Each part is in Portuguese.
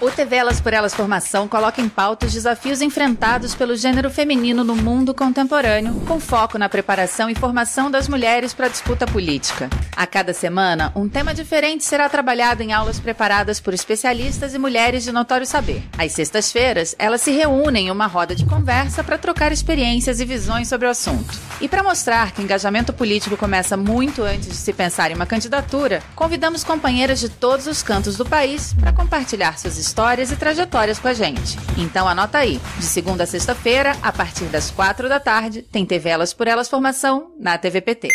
O TV Elas por Elas Formação coloca em pauta os desafios enfrentados pelo gênero feminino no mundo contemporâneo, com foco na preparação e formação das mulheres para a disputa política. A cada semana, um tema diferente será trabalhado em aulas preparadas por especialistas e mulheres de notório saber. Às sextas-feiras, elas se reúnem em uma roda de conversa para trocar experiências e visões sobre o assunto. E para mostrar que engajamento político começa muito antes de se pensar em uma candidatura, convidamos companheiras de todos os cantos do país para compartilhar suas histórias e trajetórias com a gente. Então anota aí, de segunda a sexta-feira, a partir das quatro da tarde, tem TV Elas por Elas Formação na TVPT.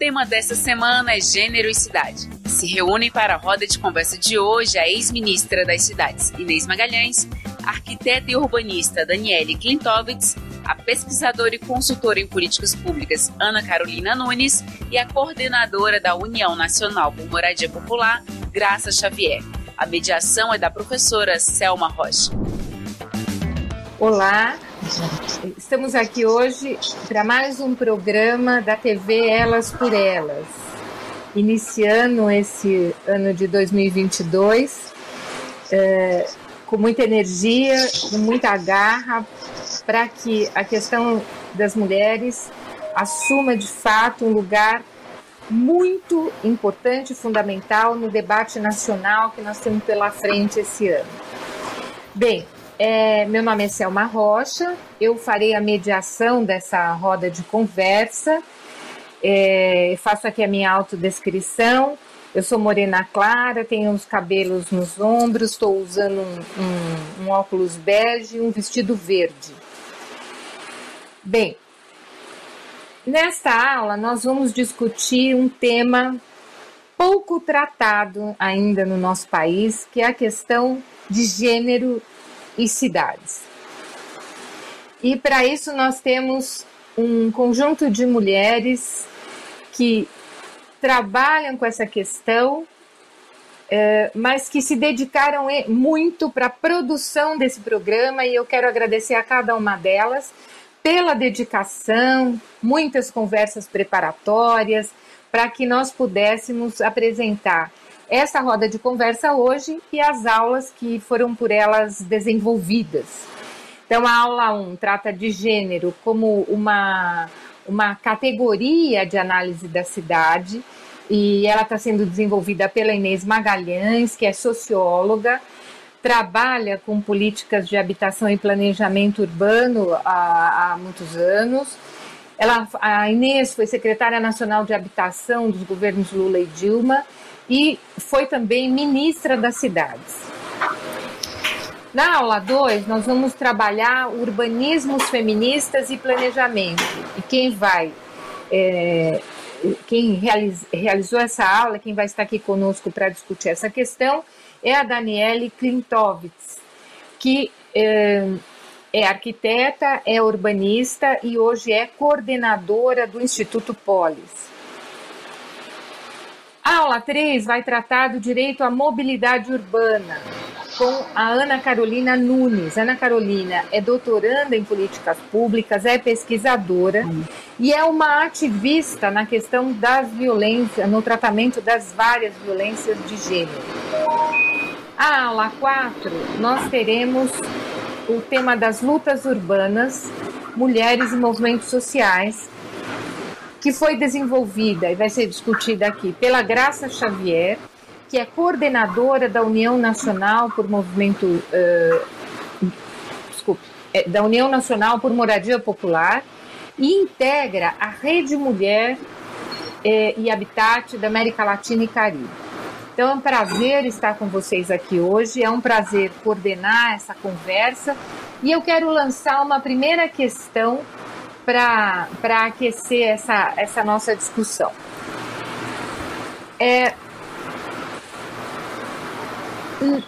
Tema desta semana é gênero e cidade. Se reúnem para a roda de conversa de hoje a ex-ministra das Cidades, Inês Magalhães, a arquiteta e urbanista Daniele Klintovitz, a pesquisadora e consultora em políticas públicas Ana Carolina Nunes e a coordenadora da União Nacional por Moradia Popular, Graça Xavier. A mediação é da professora Selma Rocha. Olá, estamos aqui hoje para mais um programa da TV Elas por Elas, iniciando esse ano de 2022 é, com muita energia, com muita garra, para que a questão das mulheres assuma de fato um lugar muito importante fundamental no debate nacional que nós temos pela frente esse ano. Bem, é, meu nome é Selma Rocha, eu farei a mediação dessa roda de conversa, é, faço aqui a minha autodescrição. Eu sou morena clara, tenho os cabelos nos ombros, estou usando um, um, um óculos bege e um vestido verde. Bem, nesta aula nós vamos discutir um tema pouco tratado ainda no nosso país, que é a questão de gênero e cidades. E para isso nós temos um conjunto de mulheres que trabalham com essa questão, é, mas que se dedicaram muito para a produção desse programa e eu quero agradecer a cada uma delas pela dedicação, muitas conversas preparatórias, para que nós pudéssemos apresentar essa roda de conversa hoje e as aulas que foram por elas desenvolvidas. Então, a aula 1 trata de gênero como uma, uma categoria de análise da cidade, e ela está sendo desenvolvida pela Inês Magalhães, que é socióloga, trabalha com políticas de habitação e planejamento urbano há, há muitos anos. Ela, a Inês foi secretária nacional de habitação dos governos Lula e Dilma e foi também ministra das cidades. Na aula 2, nós vamos trabalhar urbanismos feministas e planejamento. E quem vai, é, quem realiz, realizou essa aula, quem vai estar aqui conosco para discutir essa questão, é a Daniele Klintovitz, que é, é arquiteta, é urbanista e hoje é coordenadora do Instituto Polis. A aula 3 vai tratar do direito à mobilidade urbana, com a Ana Carolina Nunes. Ana Carolina é doutoranda em políticas públicas, é pesquisadora e é uma ativista na questão das violências, no tratamento das várias violências de gênero. A aula 4, nós teremos o tema das lutas urbanas, mulheres e movimentos sociais, que foi desenvolvida e vai ser discutida aqui pela Graça Xavier, que é coordenadora da União Nacional por Movimento. Uh, desculpe, é, da União Nacional por Moradia Popular e integra a Rede Mulher eh, e Habitat da América Latina e Caribe. Então é um prazer estar com vocês aqui hoje, é um prazer coordenar essa conversa e eu quero lançar uma primeira questão para aquecer essa, essa nossa discussão. É,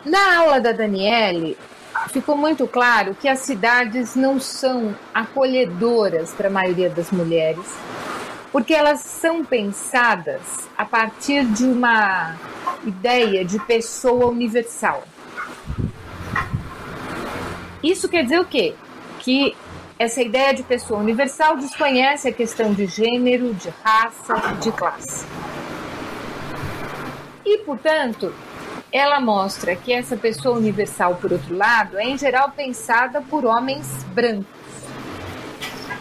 na aula da Daniele, ficou muito claro que as cidades não são acolhedoras para a maioria das mulheres, porque elas são pensadas a partir de uma ideia de pessoa universal. Isso quer dizer o quê? Que essa ideia de pessoa universal desconhece a questão de gênero, de raça, de classe. E, portanto, ela mostra que essa pessoa universal, por outro lado, é em geral pensada por homens brancos.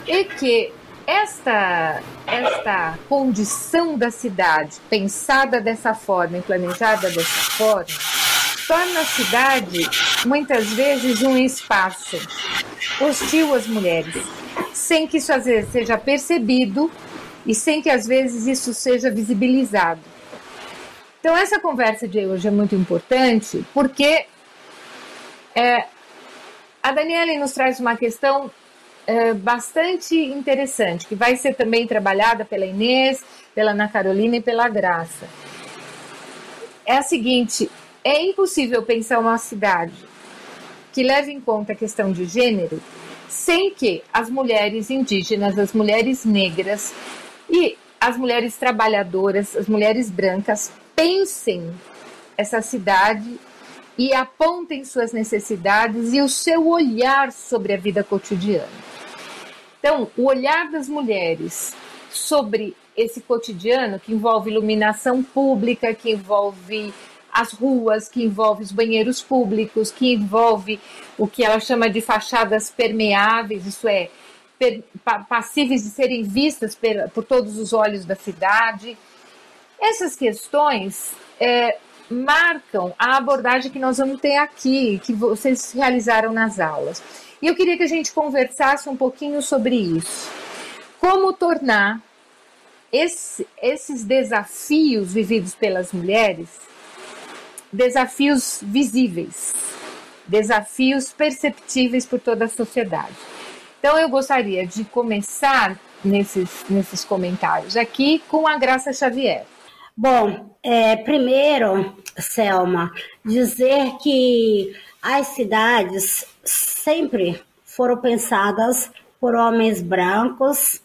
E que esta, esta condição da cidade, pensada dessa forma e planejada dessa forma, torna a cidade muitas vezes um espaço hostil às mulheres, sem que isso às vezes seja percebido e sem que às vezes isso seja visibilizado. Então essa conversa de hoje é muito importante porque é, a Daniela nos traz uma questão é, bastante interessante, que vai ser também trabalhada pela Inês, pela Ana Carolina e pela Graça. É a seguinte: é impossível pensar uma cidade que leve em conta a questão de gênero sem que as mulheres indígenas, as mulheres negras e as mulheres trabalhadoras, as mulheres brancas pensem essa cidade e apontem suas necessidades e o seu olhar sobre a vida cotidiana. Então, o olhar das mulheres sobre esse cotidiano que envolve iluminação pública, que envolve as ruas, que envolve os banheiros públicos, que envolve o que ela chama de fachadas permeáveis, isso é, passíveis de serem vistas por todos os olhos da cidade. Essas questões é, marcam a abordagem que nós vamos ter aqui, que vocês realizaram nas aulas. E eu queria que a gente conversasse um pouquinho sobre isso. Como tornar esse, esses desafios vividos pelas mulheres desafios visíveis, desafios perceptíveis por toda a sociedade. Então, eu gostaria de começar nesses, nesses comentários aqui com a Graça Xavier. Bom, é, primeiro, Selma, dizer que as cidades sempre foram pensadas por homens brancos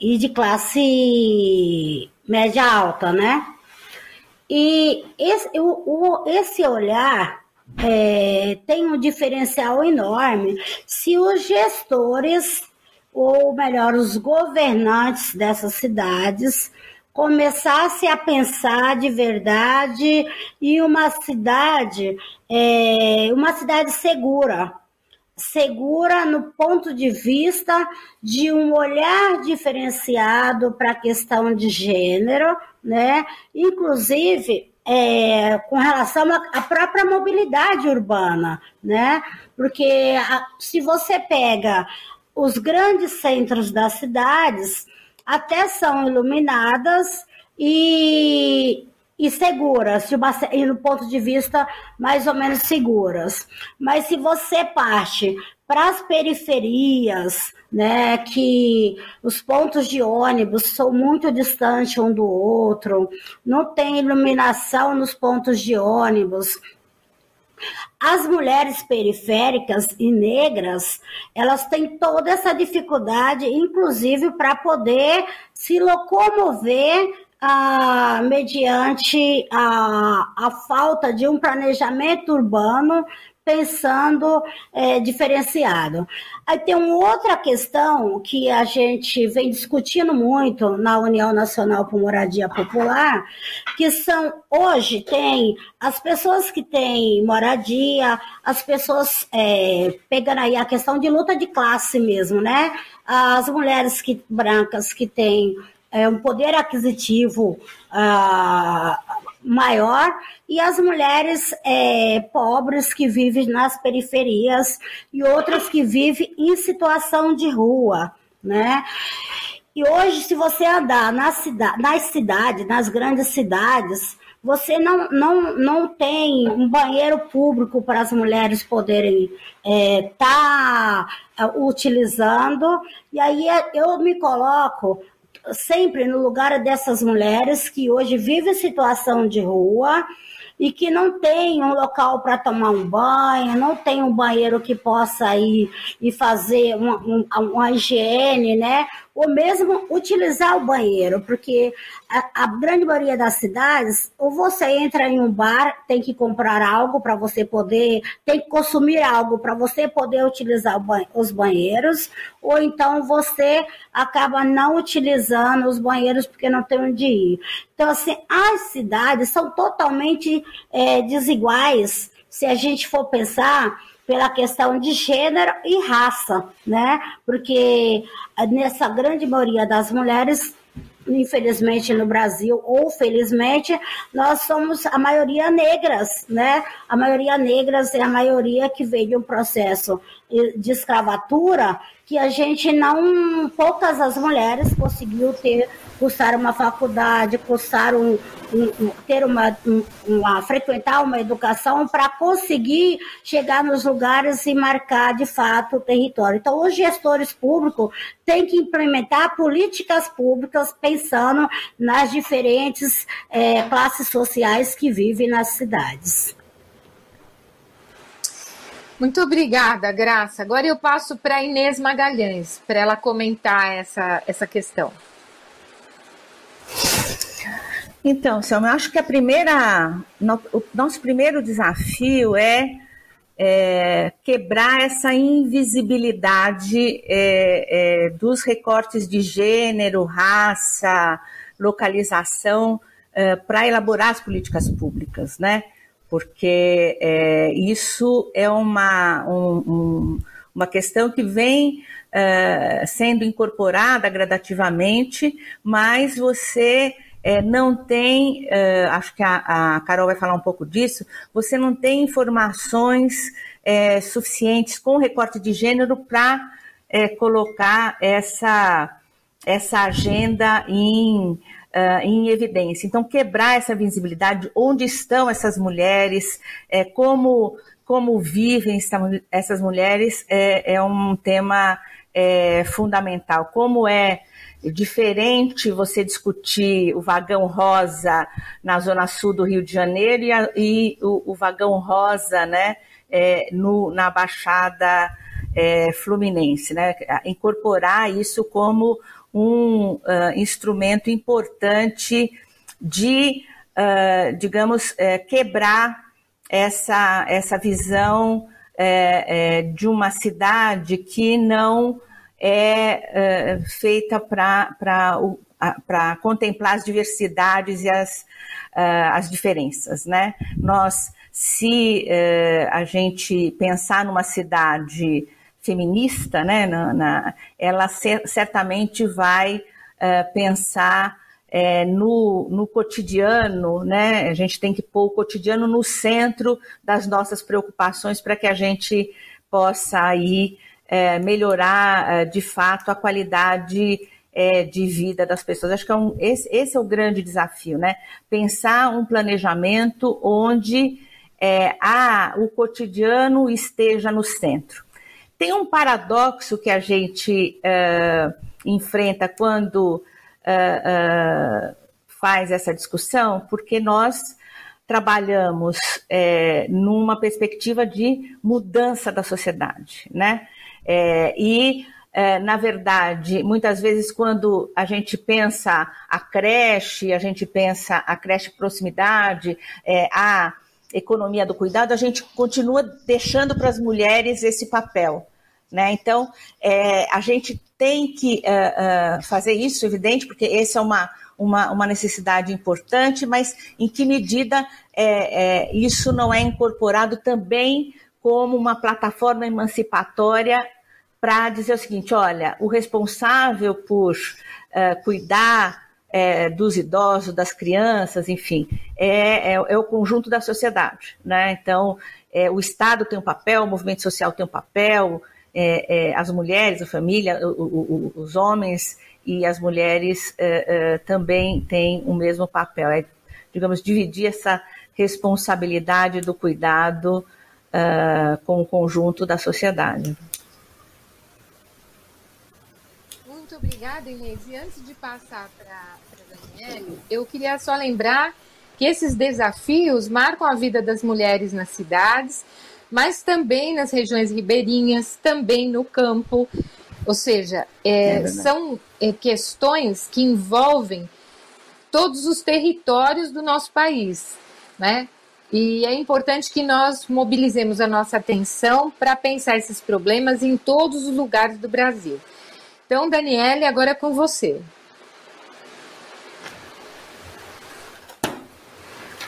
e de classe média alta, né? E esse, o, o, esse olhar é, tem um diferencial enorme se os gestores, ou melhor, os governantes dessas cidades, começassem a pensar de verdade em uma cidade, é, uma cidade segura, segura no ponto de vista de um olhar diferenciado para a questão de gênero, né? Inclusive é, com relação à própria mobilidade urbana, né? Porque a, se você pega os grandes centros das cidades, até são iluminadas e e seguras, de uma, e no ponto de vista mais ou menos seguras. Mas se você parte para as periferias, né, que os pontos de ônibus são muito distantes um do outro, não tem iluminação nos pontos de ônibus. As mulheres periféricas e negras, elas têm toda essa dificuldade, inclusive para poder se locomover ah, mediante a, a falta de um planejamento urbano pensando é, diferenciado. Aí tem uma outra questão que a gente vem discutindo muito na União Nacional por Moradia Popular, que são hoje tem as pessoas que têm moradia, as pessoas é, pegando aí a questão de luta de classe mesmo, né? As mulheres que, brancas que têm é, um poder aquisitivo ah, maior e as mulheres é, pobres que vivem nas periferias e outras que vivem em situação de rua, né? E hoje, se você andar na cida nas cidades, nas grandes cidades, você não, não, não tem um banheiro público para as mulheres poderem estar é, tá utilizando. E aí eu me coloco sempre no lugar dessas mulheres que hoje vivem situação de rua e que não tem um local para tomar um banho, não tem um banheiro que possa ir e fazer uma, uma, uma higiene, né? Ou mesmo utilizar o banheiro, porque a, a grande maioria das cidades, ou você entra em um bar, tem que comprar algo para você poder, tem que consumir algo para você poder utilizar os banheiros, ou então você acaba não utilizando os banheiros porque não tem onde ir. Então, assim, as cidades são totalmente é, desiguais se a gente for pensar pela questão de gênero e raça, né? Porque nessa grande maioria das mulheres infelizmente no Brasil ou felizmente nós somos a maioria negras, né? A maioria negras é a maioria que veio de um processo de escravatura que a gente não poucas as mulheres conseguiu ter cursar uma faculdade, cursar um, um, ter uma, uma frequentar uma educação para conseguir chegar nos lugares e marcar de fato o território. Então, os gestores públicos têm que implementar políticas públicas pensando nas diferentes é, classes sociais que vivem nas cidades. Muito obrigada, Graça. Agora eu passo para Inês Magalhães, para ela comentar essa, essa questão. Então, Selma, eu acho que a primeira, o nosso primeiro desafio é, é quebrar essa invisibilidade é, é, dos recortes de gênero, raça, localização é, para elaborar as políticas públicas, né? Porque é, isso é uma, um, um, uma questão que vem uh, sendo incorporada gradativamente, mas você é, não tem, uh, acho que a, a, Carol vai falar um pouco disso, você não tem informações é, suficientes com recorte de gênero para é, colocar essa, essa agenda em, uh, em evidência. Então, quebrar essa visibilidade, onde estão essas mulheres, como, como vivem essas mulheres, é um tema é, fundamental. Como é diferente você discutir o vagão rosa na zona sul do Rio de Janeiro e, a, e o, o, vagão rosa né, é, no, na Baixada é, Fluminense. Né? Incorporar isso como um uh, instrumento importante de, uh, digamos, é, quebrar essa, essa visão é, é, de uma cidade que não é, é feita para contemplar as diversidades e as, uh, as diferenças. Né? Nós, se uh, a gente pensar numa cidade feminista, né, na, na ela cer certamente vai uh, pensar é, no, no cotidiano, né? A gente tem que pôr o cotidiano no centro das nossas preocupações para que a gente possa aí é, melhorar é, de fato a qualidade é, de vida das pessoas. Acho que é um, esse, esse, é o grande desafio, né? Pensar um planejamento onde é, a, o cotidiano esteja no centro. Tem um paradoxo que a gente é, enfrenta quando uh, faz essa discussão, porque nós trabalhamos é, numa perspectiva de mudança da sociedade, né? É, e é, na verdade, muitas vezes quando a gente pensa a creche, a gente pensa a creche proximidade, é, a economia do cuidado, a gente continua deixando para as mulheres esse papel. Né? Então, é, a gente tem que uh, uh, fazer isso, evidente, porque essa é uma, uma, uma, necessidade importante, mas em que medida é, é, isso não é incorporado também como uma plataforma emancipatória para dizer o seguinte: olha, o responsável por uh, cuidar é, dos idosos, das crianças, enfim, é, é, é, o conjunto da sociedade. Né? Então, é, o Estado tem um papel, o movimento social tem um papel, é, é, as mulheres, a família, o, o, os homens e as mulheres é, é, também têm o mesmo papel. É, digamos, dividir essa responsabilidade do cuidado uh, com o conjunto da sociedade. Muito obrigada, Inês. E antes de passar para a Daniele, eu queria só lembrar que esses desafios marcam a vida das mulheres nas cidades, mas também nas regiões ribeirinhas, também no campo. Ou seja, é, é são é, questões que envolvem todos os territórios do nosso país, né? E é importante que nós mobilizemos a nossa atenção para pensar esses problemas em todos os lugares do Brasil. Então, Daniele, agora é com você.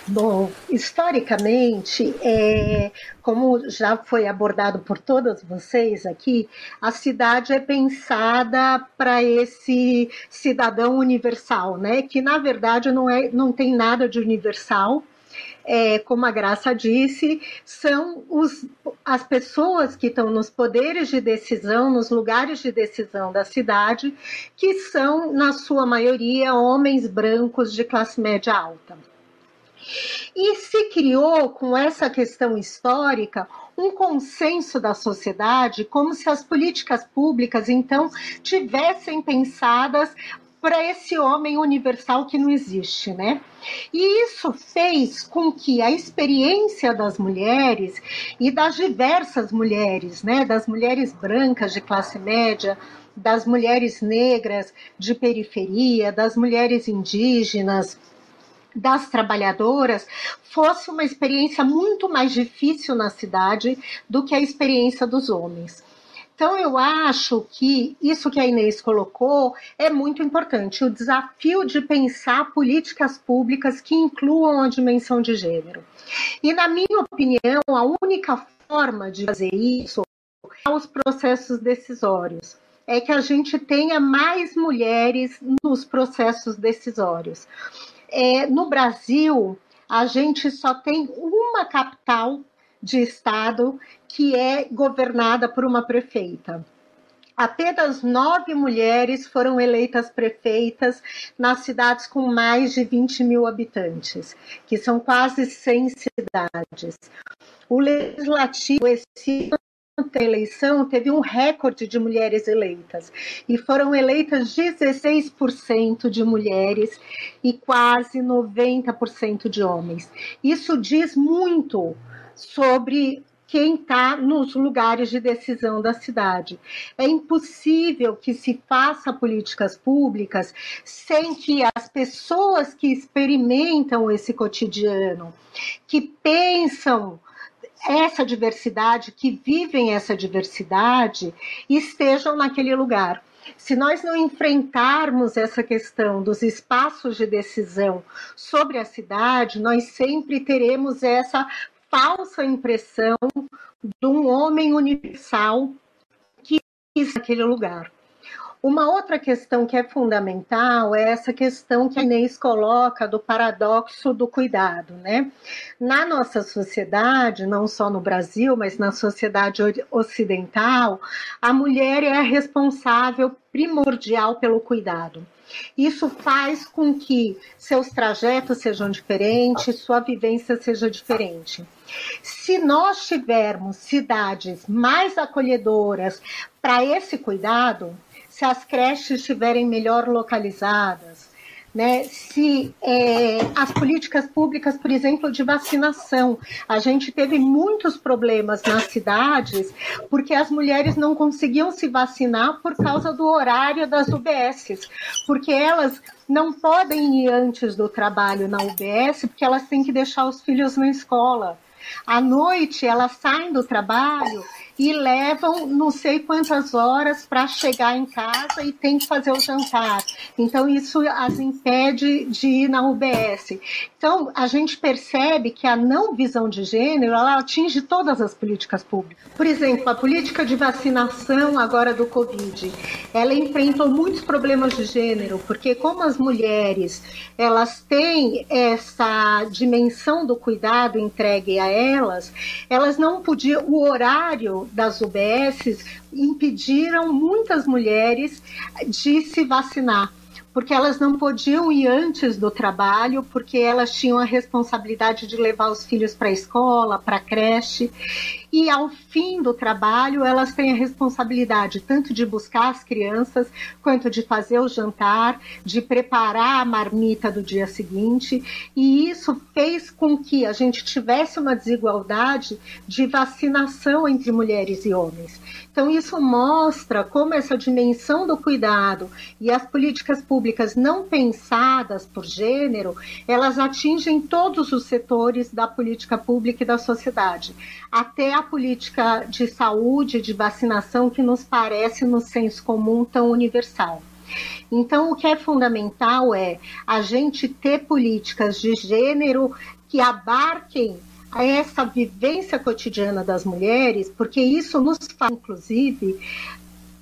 Bom, historicamente, é, como já foi abordado por todas vocês aqui, a cidade é pensada para esse cidadão universal, né? Que na verdade não, é, não tem nada de universal. É, como a Graça disse, são os, as pessoas que estão nos poderes de decisão, nos lugares de decisão da cidade, que são, na sua maioria, homens brancos de classe média alta. E se criou com essa questão histórica um consenso da sociedade, como se as políticas públicas então tivessem pensadas para esse homem universal que não existe, né? E isso fez com que a experiência das mulheres e das diversas mulheres, né, das mulheres brancas de classe média, das mulheres negras de periferia, das mulheres indígenas, das trabalhadoras fosse uma experiência muito mais difícil na cidade do que a experiência dos homens. Então, eu acho que isso que a Inês colocou é muito importante: o desafio de pensar políticas públicas que incluam a dimensão de gênero. E, na minha opinião, a única forma de fazer isso é os processos decisórios. É que a gente tenha mais mulheres nos processos decisórios. É, no Brasil, a gente só tem uma capital de estado que é governada por uma prefeita. Apenas nove mulheres foram eleitas prefeitas nas cidades com mais de 20 mil habitantes, que são quase 100 cidades. O legislativo esse eleição teve um recorde de mulheres eleitas e foram eleitas 16% de mulheres e quase 90% de homens. Isso diz muito sobre quem está nos lugares de decisão da cidade. É impossível que se faça políticas públicas sem que as pessoas que experimentam esse cotidiano, que pensam essa diversidade, que vivem essa diversidade, estejam naquele lugar. Se nós não enfrentarmos essa questão dos espaços de decisão sobre a cidade, nós sempre teremos essa falsa impressão de um homem universal que existe naquele lugar. Uma outra questão que é fundamental é essa questão que a Inês coloca do paradoxo do cuidado, né? Na nossa sociedade, não só no Brasil, mas na sociedade ocidental, a mulher é a responsável primordial pelo cuidado. Isso faz com que seus trajetos sejam diferentes, sua vivência seja diferente. Se nós tivermos cidades mais acolhedoras para esse cuidado, se as creches estiverem melhor localizadas, né? se é, as políticas públicas, por exemplo, de vacinação. A gente teve muitos problemas nas cidades porque as mulheres não conseguiam se vacinar por causa do horário das UBSs, porque elas não podem ir antes do trabalho na UBS porque elas têm que deixar os filhos na escola. À noite, elas saem do trabalho e levam não sei quantas horas para chegar em casa e tem que fazer o jantar. Então, isso as impede de ir na UBS. Então, a gente percebe que a não visão de gênero ela atinge todas as políticas públicas. Por exemplo, a política de vacinação agora do Covid, ela enfrentou muitos problemas de gênero, porque como as mulheres elas têm essa dimensão do cuidado entregue a elas, elas não podiam, o horário das UBSs impediram muitas mulheres de se vacinar porque elas não podiam ir antes do trabalho, porque elas tinham a responsabilidade de levar os filhos para a escola, para a creche. E ao fim do trabalho, elas têm a responsabilidade tanto de buscar as crianças, quanto de fazer o jantar, de preparar a marmita do dia seguinte. E isso fez com que a gente tivesse uma desigualdade de vacinação entre mulheres e homens. Então, isso mostra como essa dimensão do cuidado e as políticas públicas não pensadas por gênero, elas atingem todos os setores da política pública e da sociedade, até a política de saúde, de vacinação, que nos parece no senso comum tão universal. Então, o que é fundamental é a gente ter políticas de gênero que abarquem a essa vivência cotidiana das mulheres, porque isso nos faz, inclusive,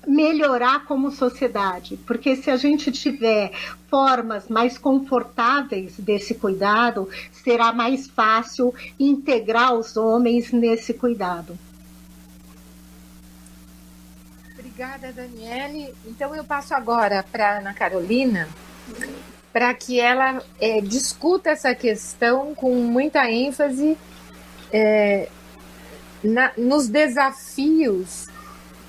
melhorar como sociedade, porque se a gente tiver formas mais confortáveis desse cuidado, será mais fácil integrar os homens nesse cuidado. Obrigada, Daniele. Então eu passo agora para Ana Carolina para que ela é, discuta essa questão com muita ênfase é, na, nos desafios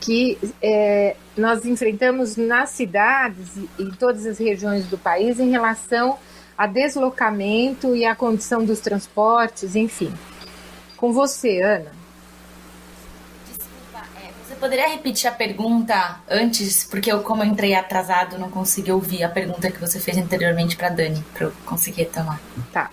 que é, nós enfrentamos nas cidades e em todas as regiões do país em relação a deslocamento e a condição dos transportes, enfim. Com você, Ana. Desculpa, é, você poderia repetir a pergunta antes, porque eu, como eu entrei atrasado, não consegui ouvir a pergunta que você fez anteriormente para Dani, para eu conseguir retomar. Tá.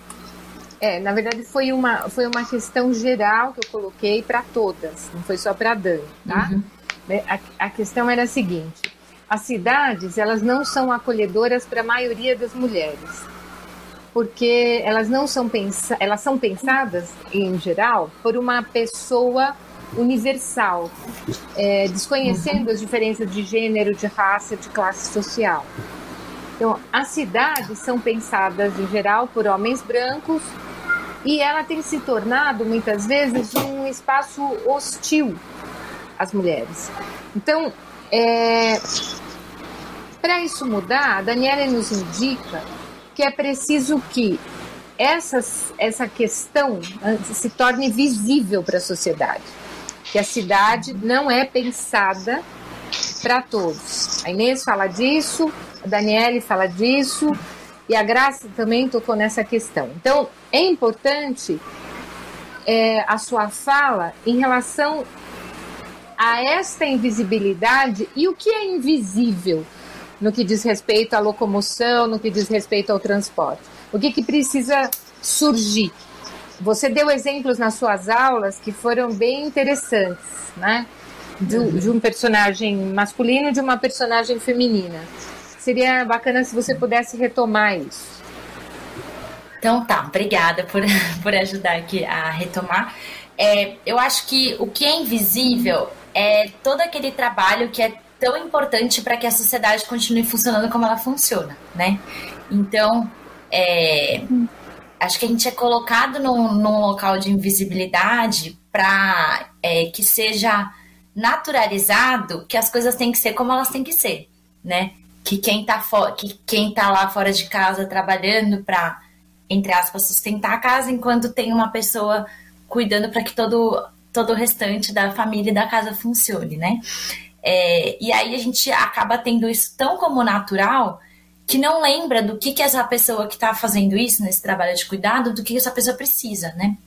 É, na verdade foi uma, foi uma questão geral que eu coloquei para todas, não foi só para Dani, tá? Uhum. Né, a, a questão era a seguinte: as cidades elas não são acolhedoras para a maioria das mulheres, porque elas não são pensa elas são pensadas em geral por uma pessoa universal, é, desconhecendo as diferenças de gênero, de raça, de classe social. Então, as cidades são pensadas em geral por homens brancos e ela tem se tornado muitas vezes um espaço hostil às mulheres. Então, é, para isso mudar, a Daniela nos indica que é preciso que essas, essa questão se torne visível para a sociedade. Que a cidade não é pensada para todos. A Inês fala disso, a Daniele fala disso, e a Graça também tocou nessa questão. Então, é importante é, a sua fala em relação a esta invisibilidade e o que é invisível no que diz respeito à locomoção, no que diz respeito ao transporte. O que, que precisa surgir? Você deu exemplos nas suas aulas que foram bem interessantes, né? De, de um personagem masculino e de uma personagem feminina. Seria bacana se você pudesse retomar isso. Então tá, obrigada por, por ajudar aqui a retomar. É, eu acho que o que é invisível é todo aquele trabalho que é tão importante para que a sociedade continue funcionando como ela funciona, né? Então, é, acho que a gente é colocado num, num local de invisibilidade para é, que seja naturalizado que as coisas têm que ser como elas têm que ser, né? Que quem tá, que quem tá lá fora de casa trabalhando para entre aspas, sustentar a casa, enquanto tem uma pessoa cuidando para que todo, todo o restante da família e da casa funcione, né? É, e aí a gente acaba tendo isso tão como natural que não lembra do que, que essa pessoa que está fazendo isso, nesse trabalho de cuidado, do que essa pessoa precisa, né?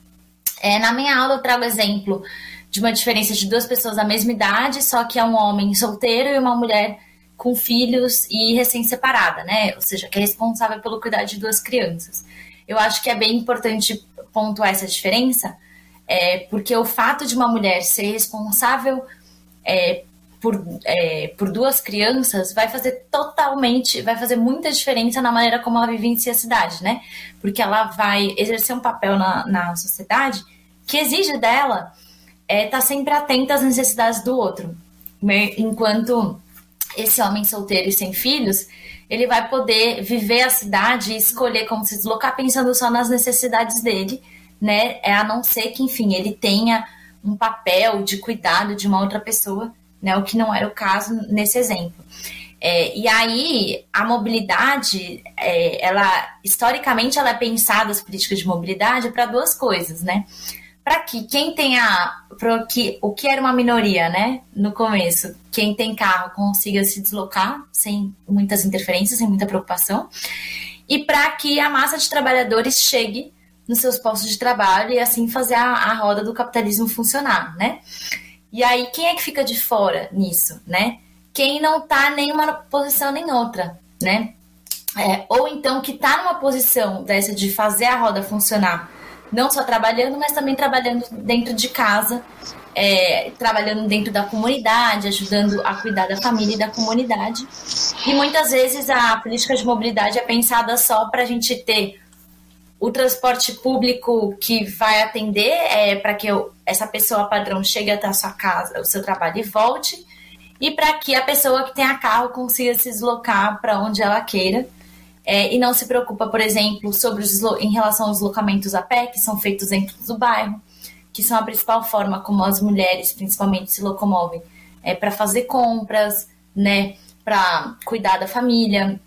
É, na minha aula eu trago exemplo de uma diferença de duas pessoas da mesma idade, só que é um homem solteiro e uma mulher com filhos e recém-separada, né? Ou seja, que é responsável pelo cuidado de duas crianças. Eu acho que é bem importante pontuar essa diferença, é, porque o fato de uma mulher ser responsável é, por, é, por duas crianças vai fazer totalmente, vai fazer muita diferença na maneira como ela vivencia a cidade, né? Porque ela vai exercer um papel na, na sociedade que exige dela estar é, tá sempre atenta às necessidades do outro. Enquanto esse homem solteiro e sem filhos, ele vai poder viver a cidade e escolher como se deslocar pensando só nas necessidades dele, né? É a não ser que, enfim, ele tenha um papel de cuidado de uma outra pessoa, né? O que não era o caso nesse exemplo. É, e aí a mobilidade, é, ela historicamente ela é pensada as políticas de mobilidade para duas coisas, né? Para que quem tenha, que o que era uma minoria, né? No começo, quem tem carro consiga se deslocar sem muitas interferências, sem muita preocupação, e para que a massa de trabalhadores chegue nos seus postos de trabalho e assim fazer a, a roda do capitalismo funcionar, né? E aí quem é que fica de fora nisso, né? quem não está nem uma posição nem outra, né? É, ou então que está numa posição dessa de fazer a roda funcionar, não só trabalhando, mas também trabalhando dentro de casa, é, trabalhando dentro da comunidade, ajudando a cuidar da família e da comunidade. E muitas vezes a política de mobilidade é pensada só para a gente ter o transporte público que vai atender é, para que eu, essa pessoa padrão chegue até a sua casa, o seu trabalho e volte e para que a pessoa que tenha carro consiga se deslocar para onde ela queira. É, e não se preocupa, por exemplo, sobre os em relação aos deslocamentos a pé, que são feitos dentro do bairro, que são a principal forma como as mulheres, principalmente, se locomovem é, para fazer compras, né, para cuidar da família.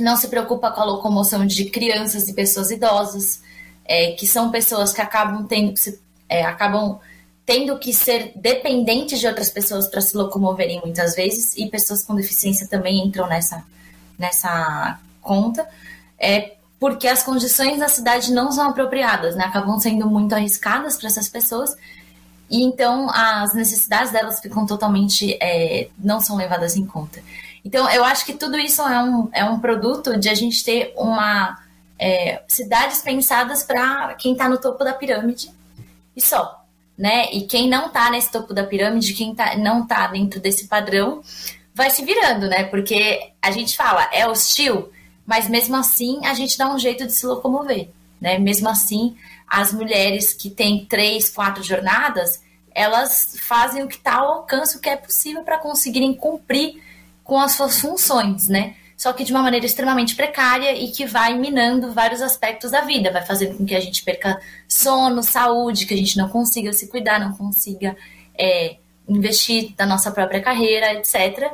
Não se preocupa com a locomoção de crianças e pessoas idosas, é, que são pessoas que acabam tendo é, acabam tendo que ser dependentes de outras pessoas para se locomoverem muitas vezes, e pessoas com deficiência também entram nessa, nessa conta, é porque as condições da cidade não são apropriadas, né? acabam sendo muito arriscadas para essas pessoas, e então as necessidades delas ficam totalmente, é, não são levadas em conta. Então, eu acho que tudo isso é um, é um produto de a gente ter uma é, cidades pensadas para quem está no topo da pirâmide e só né? E quem não tá nesse topo da pirâmide, quem tá, não tá dentro desse padrão, vai se virando, né? Porque a gente fala, é hostil, mas mesmo assim a gente dá um jeito de se locomover, né? Mesmo assim, as mulheres que têm três, quatro jornadas, elas fazem o que está ao alcance, o que é possível para conseguirem cumprir com as suas funções, né? só que de uma maneira extremamente precária e que vai minando vários aspectos da vida, vai fazendo com que a gente perca sono, saúde, que a gente não consiga se cuidar, não consiga é, investir na nossa própria carreira, etc.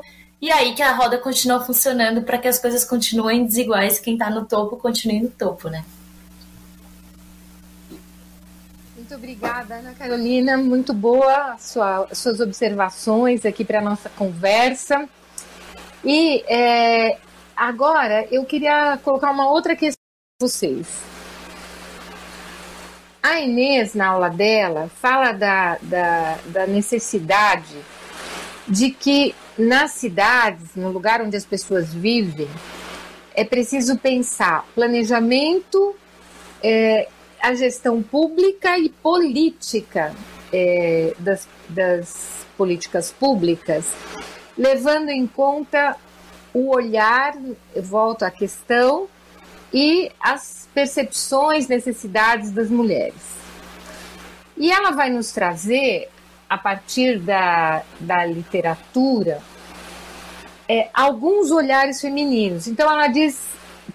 E aí que a roda continua funcionando para que as coisas continuem desiguais, quem está no topo continue no topo, né? Muito obrigada, Ana Carolina. Muito boa sua, suas observações aqui para a nossa conversa. E é, Agora, eu queria colocar uma outra questão para vocês. A Inês, na aula dela, fala da, da, da necessidade de que nas cidades, no lugar onde as pessoas vivem, é preciso pensar planejamento, é, a gestão pública e política é, das, das políticas públicas, levando em conta o olhar, volto à questão, e as percepções, necessidades das mulheres. E ela vai nos trazer, a partir da, da literatura, é, alguns olhares femininos. Então, ela diz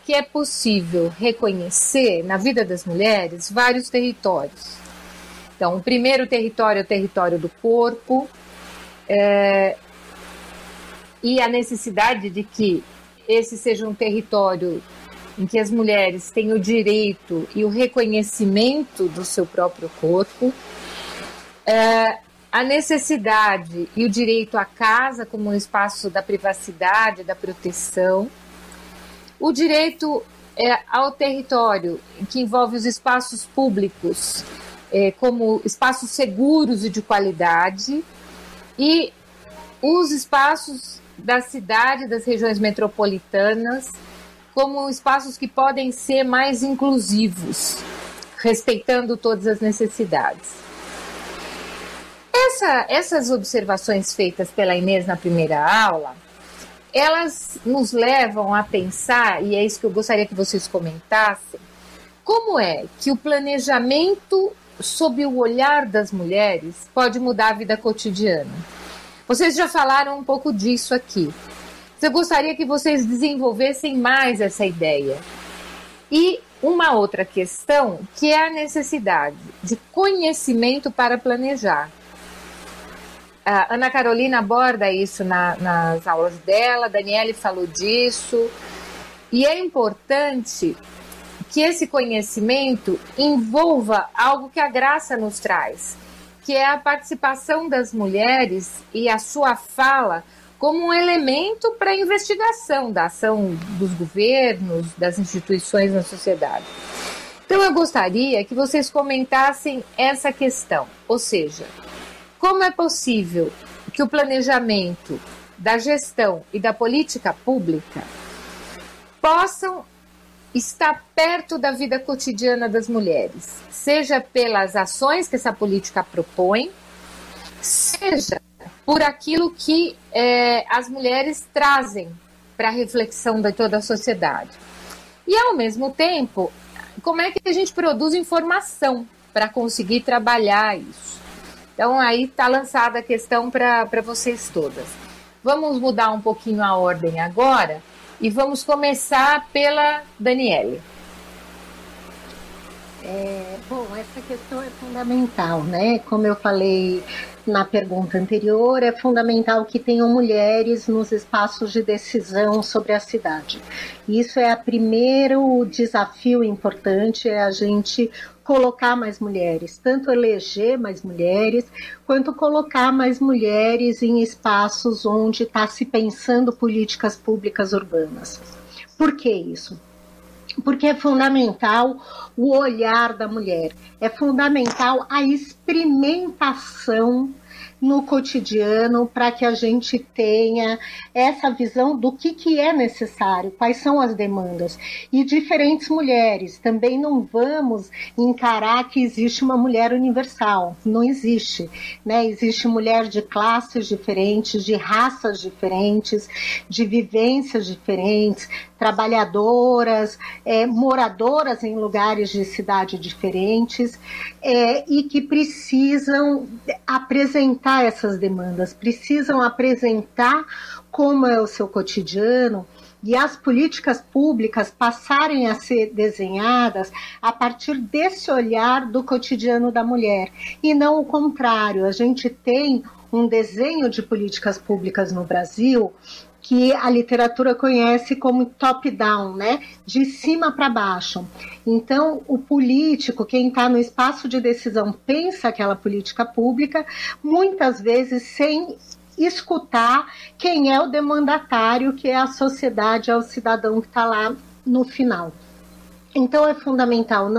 que é possível reconhecer na vida das mulheres vários territórios. Então, o primeiro território é o território do corpo, é, e a necessidade de que esse seja um território em que as mulheres têm o direito e o reconhecimento do seu próprio corpo, é, a necessidade e o direito à casa como um espaço da privacidade, da proteção, o direito é, ao território, que envolve os espaços públicos é, como espaços seguros e de qualidade, e os espaços da cidade, das regiões metropolitanas, como espaços que podem ser mais inclusivos, respeitando todas as necessidades. Essa, essas observações feitas pela Inês na primeira aula, elas nos levam a pensar, e é isso que eu gostaria que vocês comentassem, como é que o planejamento sob o olhar das mulheres pode mudar a vida cotidiana. Vocês já falaram um pouco disso aqui. Eu gostaria que vocês desenvolvessem mais essa ideia. E uma outra questão que é a necessidade de conhecimento para planejar. A Ana Carolina aborda isso na, nas aulas dela, Daniele falou disso. E é importante que esse conhecimento envolva algo que a graça nos traz, que é a participação das mulheres e a sua fala como um elemento para a investigação da ação dos governos, das instituições na sociedade. Então eu gostaria que vocês comentassem essa questão, ou seja, como é possível que o planejamento da gestão e da política pública possam estar perto da vida cotidiana das mulheres, seja pelas ações que essa política propõe, seja por aquilo que é, as mulheres trazem para a reflexão de toda a sociedade. E, ao mesmo tempo, como é que a gente produz informação para conseguir trabalhar isso? Então, aí está lançada a questão para vocês todas. Vamos mudar um pouquinho a ordem agora e vamos começar pela Daniele. É, bom, essa questão é fundamental, né? Como eu falei na pergunta anterior, é fundamental que tenham mulheres nos espaços de decisão sobre a cidade. Isso é o primeiro desafio importante, é a gente colocar mais mulheres, tanto eleger mais mulheres, quanto colocar mais mulheres em espaços onde está se pensando políticas públicas urbanas. Por que isso? porque é fundamental o olhar da mulher, é fundamental a experimentação no cotidiano para que a gente tenha essa visão do que, que é necessário, quais são as demandas. E diferentes mulheres, também não vamos encarar que existe uma mulher universal, não existe. Né? Existe mulher de classes diferentes, de raças diferentes, de vivências diferentes, trabalhadoras, é, moradoras em lugares de cidade diferentes é, e que precisam apresentar essas demandas, precisam apresentar como é o seu cotidiano e as políticas públicas passarem a ser desenhadas a partir desse olhar do cotidiano da mulher e não o contrário. A gente tem um desenho de políticas públicas no Brasil que a literatura conhece como top-down, né? De cima para baixo. Então, o político, quem está no espaço de decisão, pensa aquela política pública, muitas vezes sem escutar quem é o demandatário, que é a sociedade, é o cidadão que está lá no final. Então é fundamental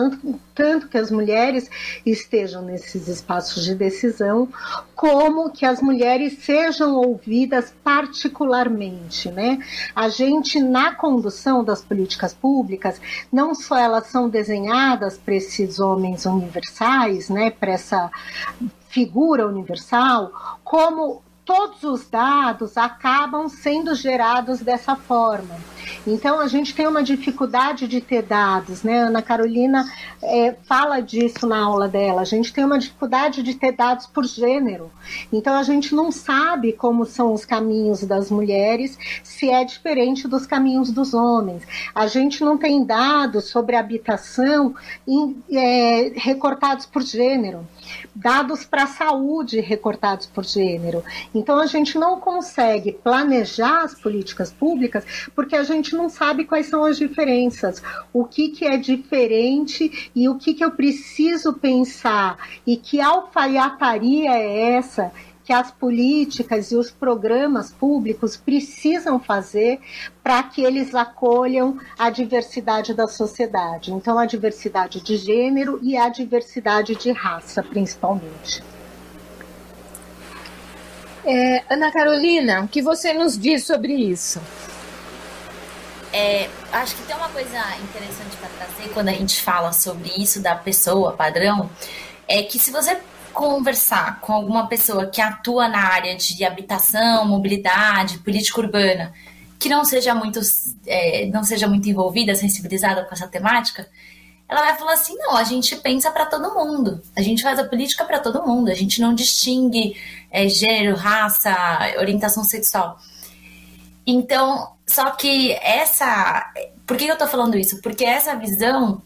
tanto que as mulheres estejam nesses espaços de decisão, como que as mulheres sejam ouvidas particularmente, né? A gente na condução das políticas públicas, não só elas são desenhadas para esses homens universais, né, para essa figura universal, como todos os dados acabam sendo gerados dessa forma. Então a gente tem uma dificuldade de ter dados, né? Ana Carolina é, fala disso na aula dela. A gente tem uma dificuldade de ter dados por gênero. Então a gente não sabe como são os caminhos das mulheres, se é diferente dos caminhos dos homens. A gente não tem dados sobre habitação em, é, recortados por gênero, dados para saúde recortados por gênero. Então a gente não consegue planejar as políticas públicas porque a gente não sabe quais são as diferenças, o que, que é diferente e o que, que eu preciso pensar e que alfaiataria é essa que as políticas e os programas públicos precisam fazer para que eles acolham a diversidade da sociedade. Então, a diversidade de gênero e a diversidade de raça, principalmente. É, Ana Carolina, o que você nos diz sobre isso? É, acho que tem uma coisa interessante para trazer quando a gente fala sobre isso da pessoa padrão, é que se você conversar com alguma pessoa que atua na área de habitação, mobilidade, política urbana, que não seja muito, é, não seja muito envolvida, sensibilizada com essa temática, ela vai falar assim: não, a gente pensa para todo mundo, a gente faz a política para todo mundo, a gente não distingue é, gênero, raça, orientação sexual. Então, só que essa. Por que eu tô falando isso? Porque essa visão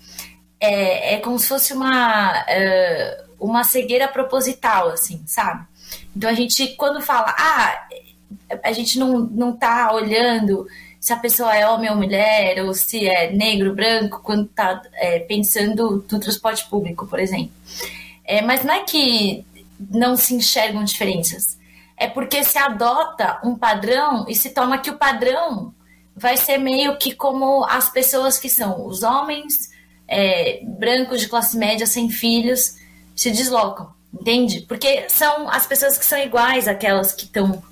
é, é como se fosse uma, uh, uma cegueira proposital, assim, sabe? Então a gente, quando fala, ah, a gente não, não tá olhando se a pessoa é homem ou mulher, ou se é negro, branco, quando tá é, pensando no transporte público, por exemplo. É, mas não é que não se enxergam diferenças. É porque se adota um padrão e se toma que o padrão vai ser meio que como as pessoas que são os homens é, brancos de classe média sem filhos se deslocam, entende? Porque são as pessoas que são iguais àquelas que estão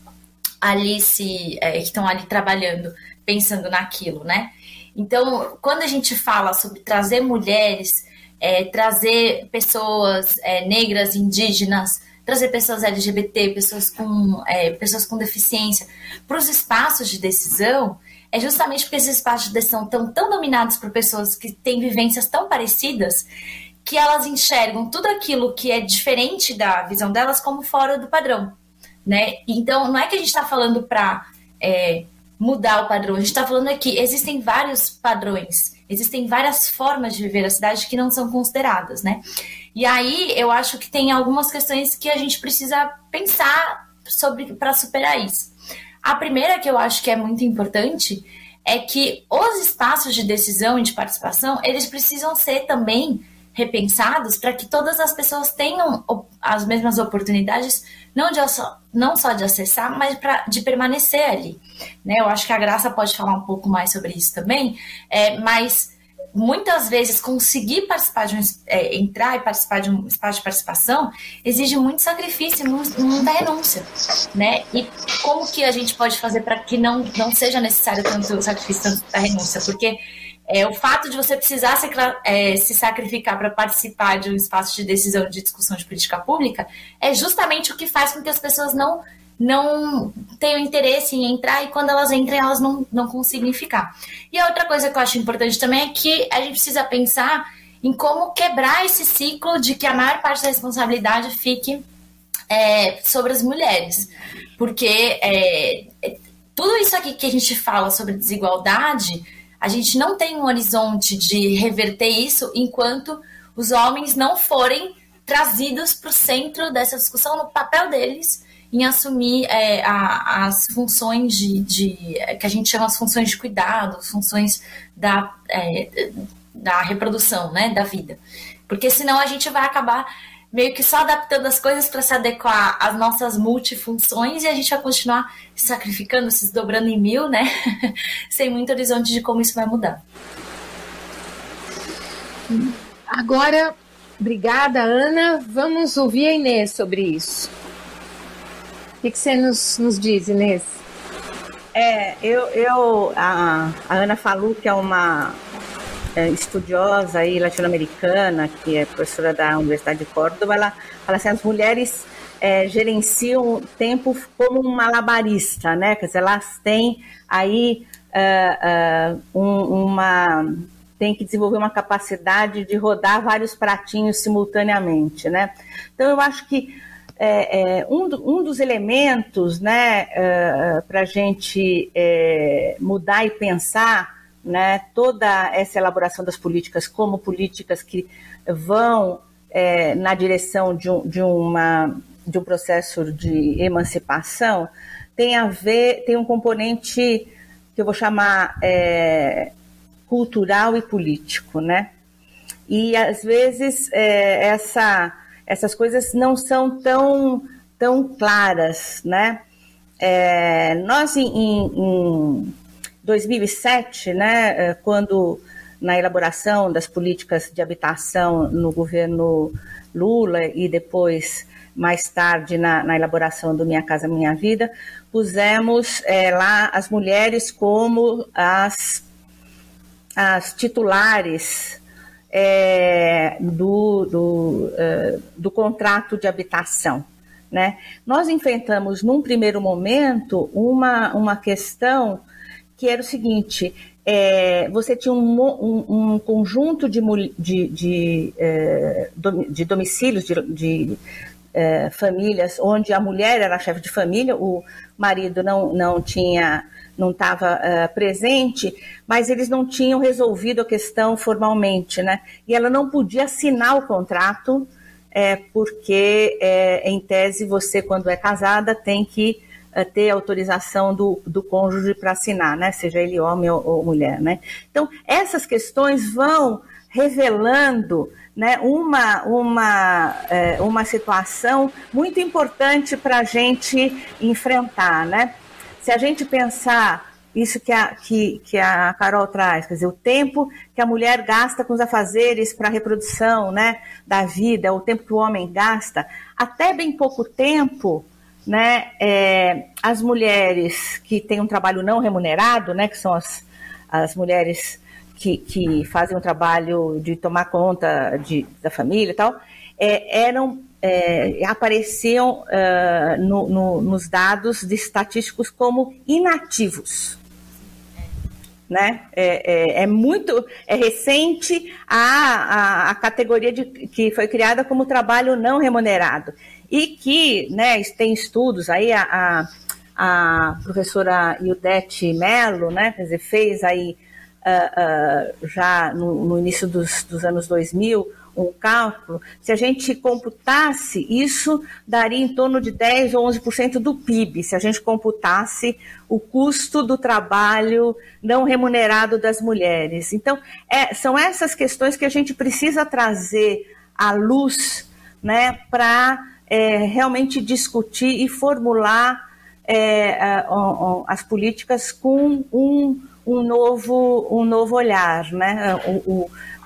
ali se é, que estão ali trabalhando, pensando naquilo, né? Então, quando a gente fala sobre trazer mulheres, é, trazer pessoas é, negras, indígenas, trazer pessoas LGBT, pessoas com, é, pessoas com deficiência para os espaços de decisão, é justamente porque esses espaços de decisão estão tão dominados por pessoas que têm vivências tão parecidas que elas enxergam tudo aquilo que é diferente da visão delas como fora do padrão, né? Então, não é que a gente está falando para é, mudar o padrão, a gente está falando aqui, existem vários padrões, existem várias formas de viver a cidade que não são consideradas, né? E aí eu acho que tem algumas questões que a gente precisa pensar sobre para superar isso. A primeira que eu acho que é muito importante é que os espaços de decisão e de participação, eles precisam ser também repensados para que todas as pessoas tenham as mesmas oportunidades, não, de, não só de acessar, mas pra, de permanecer ali. Né? Eu acho que a Graça pode falar um pouco mais sobre isso também, é, mas muitas vezes conseguir participar de um, é, entrar e participar de um espaço de participação exige muito sacrifício, muita renúncia, né? E como que a gente pode fazer para que não, não seja necessário tanto sacrifício, tanto a renúncia? Porque é, o fato de você precisar se, é, se sacrificar para participar de um espaço de decisão de discussão de política pública é justamente o que faz com que as pessoas não não tenham interesse em entrar e quando elas entram elas não, não conseguem ficar. E a outra coisa que eu acho importante também é que a gente precisa pensar em como quebrar esse ciclo de que a maior parte da responsabilidade fique é, sobre as mulheres. Porque é, tudo isso aqui que a gente fala sobre desigualdade, a gente não tem um horizonte de reverter isso enquanto os homens não forem trazidos para o centro dessa discussão no papel deles em assumir é, a, as funções de, de, que a gente chama as funções de cuidado, funções da, é, da reprodução, né, da vida. Porque senão a gente vai acabar meio que só adaptando as coisas para se adequar às nossas multifunções e a gente vai continuar se sacrificando, se dobrando em mil, né? Sem muito horizonte de como isso vai mudar. Agora, obrigada, Ana. Vamos ouvir a Inês sobre isso que, que você nos, nos diz, Inês? É, eu, eu a, a Ana falou que é uma estudiosa aí latino-americana, que é professora da Universidade de Córdoba, ela fala assim, as mulheres é, gerenciam o tempo como um malabarista, né? Quer dizer, elas têm aí uh, uh, um, uma tem que desenvolver uma capacidade de rodar vários pratinhos simultaneamente, né? Então eu acho que é, é, um, um, dos elementos né, é, para a gente é, mudar e pensar né, toda essa elaboração das políticas como políticas que vão é, na direção de um, de, uma, de um processo de emancipação tem a ver, tem um componente que eu vou chamar é, cultural e político, né? E às vezes essa essas coisas não são tão, tão claras, né? É, nós, em, em 2007, né, é, quando na elaboração das políticas de habitação no governo Lula e depois, mais tarde, na, na elaboração do Minha Casa Minha Vida, pusemos é, lá as mulheres como as, as titulares é, do, do, do contrato de habitação. Né? Nós enfrentamos, num primeiro momento, uma, uma questão que era o seguinte: é, você tinha um, um, um conjunto de, de, de, é, de domicílios, de, de é, famílias, onde a mulher era a chefe de família, o marido não, não tinha não estava uh, presente, mas eles não tinham resolvido a questão formalmente, né? E ela não podia assinar o contrato é, porque, é, em tese, você, quando é casada, tem que é, ter autorização do, do cônjuge para assinar, né? Seja ele homem ou, ou, mulher, né? Então, essas questões vão revelando né, uma, uma, é, uma situação muito importante para a gente enfrentar, né? Se a gente pensar isso que a, que, que a Carol traz, quer dizer, o tempo que a mulher gasta com os afazeres para a reprodução né, da vida, o tempo que o homem gasta, até bem pouco tempo, né, é, as mulheres que têm um trabalho não remunerado, né, que são as, as mulheres que, que fazem um trabalho de tomar conta de, da família e tal, é, eram é, apareciam uh, no, no, nos dados estatísticos como inativos né? É, é, é, muito é recente a, a, a, categoria de, que foi criada como trabalho não remunerado e que, né, tem estudos aí a, a, a professora Ildete Mello, né, quer dizer, fez aí uh, uh, já no, no início dos, dos anos 2000 um cálculo, se a gente computasse, isso daria em torno de 10 ou 11% do PIB, se a gente computasse o custo do trabalho não remunerado das mulheres. Então, é, são essas questões que a gente precisa trazer à luz né, para é, realmente discutir e formular é, as políticas com um, um, novo, um novo olhar, né?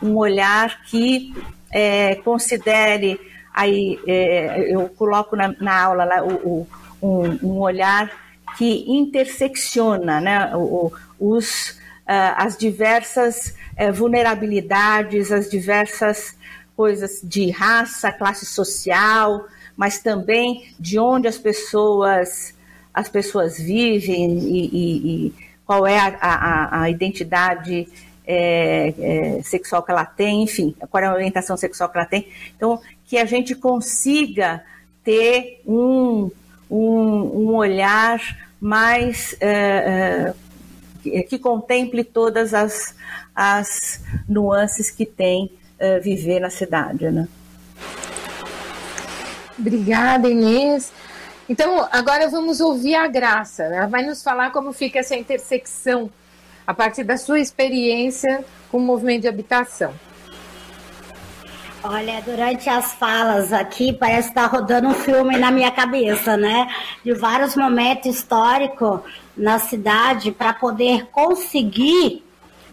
um olhar que é, considere aí é, eu coloco na, na aula lá o, o, um, um, olhar que intersecciona né, o, os, as diversas uh, vulnerabilidades, as diversas coisas de raça, classe social, mas também de onde as pessoas as pessoas vivem e, e, e qual é a, a, a identidade é, é, sexual que ela tem, enfim, qual é a orientação sexual que ela tem. Então, que a gente consiga ter um, um, um olhar mais. É, é que contemple todas as, as nuances que tem é, viver na cidade, né? Obrigada, Inês. Então, agora vamos ouvir a Graça. Ela vai nos falar como fica essa intersecção a partir da sua experiência com o movimento de habitação. Olha, durante as falas aqui, parece estar tá rodando um filme na minha cabeça, né? De vários momentos históricos na cidade para poder conseguir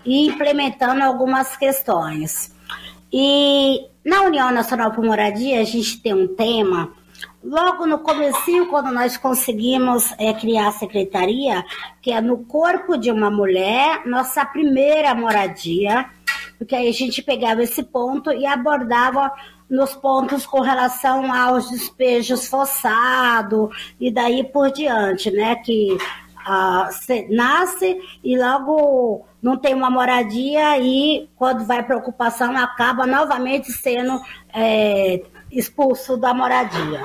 ir implementando algumas questões. E na União Nacional por Moradia, a gente tem um tema Logo no comecinho, quando nós conseguimos é, criar a secretaria, que é no corpo de uma mulher, nossa primeira moradia, porque aí a gente pegava esse ponto e abordava nos pontos com relação aos despejos forçados e daí por diante, né? Que ah, nasce e logo não tem uma moradia e quando vai para ocupação acaba novamente sendo é, expulso da moradia.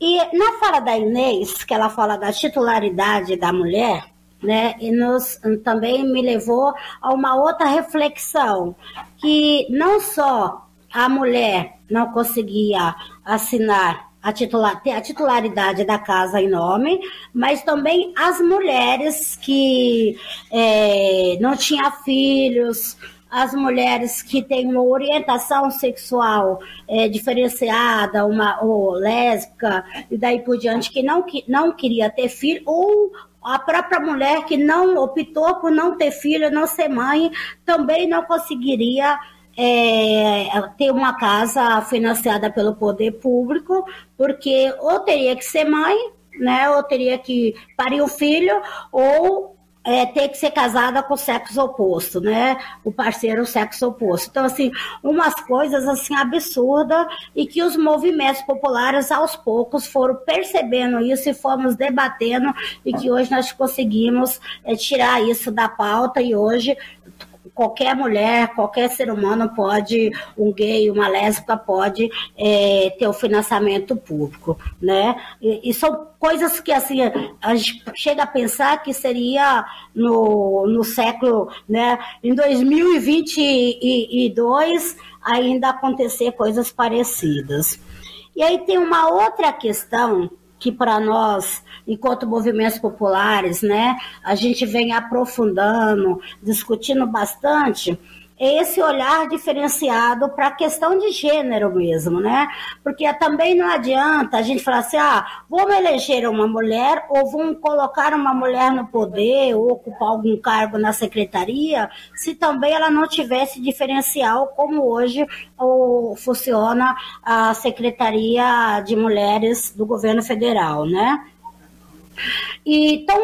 E na fala da Inês, que ela fala da titularidade da mulher, né, e nos, também me levou a uma outra reflexão, que não só a mulher não conseguia assinar a titular, a titularidade da casa em nome, mas também as mulheres que é, não tinham filhos, as mulheres que têm uma orientação sexual é, diferenciada, uma ou lésbica e daí por diante, que não, que não queria ter filho, ou a própria mulher que não optou por não ter filho, não ser mãe, também não conseguiria é, ter uma casa financiada pelo poder público, porque ou teria que ser mãe, né, ou teria que parir o filho, ou é, ter que ser casada com o sexo oposto, né? O parceiro o sexo oposto. Então, assim, umas coisas assim absurdas e que os movimentos populares aos poucos foram percebendo isso e fomos debatendo e que hoje nós conseguimos é, tirar isso da pauta e hoje qualquer mulher, qualquer ser humano pode, um gay, uma lésbica pode é, ter o financiamento público, né? E, e, são coisas que assim a gente chega a pensar que seria no, no século, né? Em 2022 ainda acontecer coisas parecidas. E aí tem uma outra questão que para nós, enquanto movimentos populares, né, a gente vem aprofundando, discutindo bastante, esse olhar diferenciado para a questão de gênero mesmo, né? Porque também não adianta a gente falar assim, ah, vamos eleger uma mulher ou vamos colocar uma mulher no poder ou ocupar algum cargo na secretaria, se também ela não tivesse diferencial como hoje ou funciona a Secretaria de Mulheres do Governo Federal, né? Então,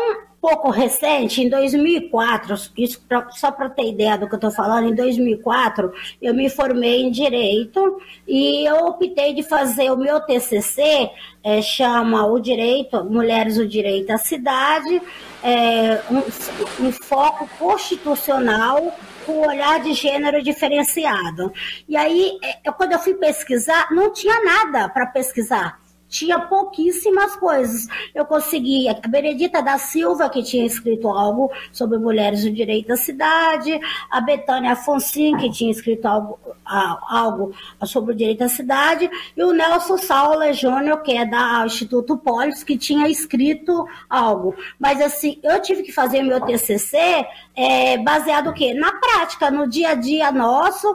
pouco recente, em 2004, isso pra, só para ter ideia do que eu estou falando, em 2004 eu me formei em Direito e eu optei de fazer o meu TCC, é, chama o Direito, Mulheres o Direito à Cidade, é, um, um foco constitucional com olhar de gênero diferenciado. E aí, é, quando eu fui pesquisar, não tinha nada para pesquisar tinha pouquíssimas coisas. Eu consegui a Benedita da Silva, que tinha escrito algo sobre mulheres no direito da cidade, a Betânia Afonso, que tinha escrito algo, algo sobre o direito da cidade, e o Nelson Saula Júnior, que é da Instituto Polis, que tinha escrito algo. Mas assim, eu tive que fazer meu TCC é, baseado o quê? Na prática, no dia a dia nosso,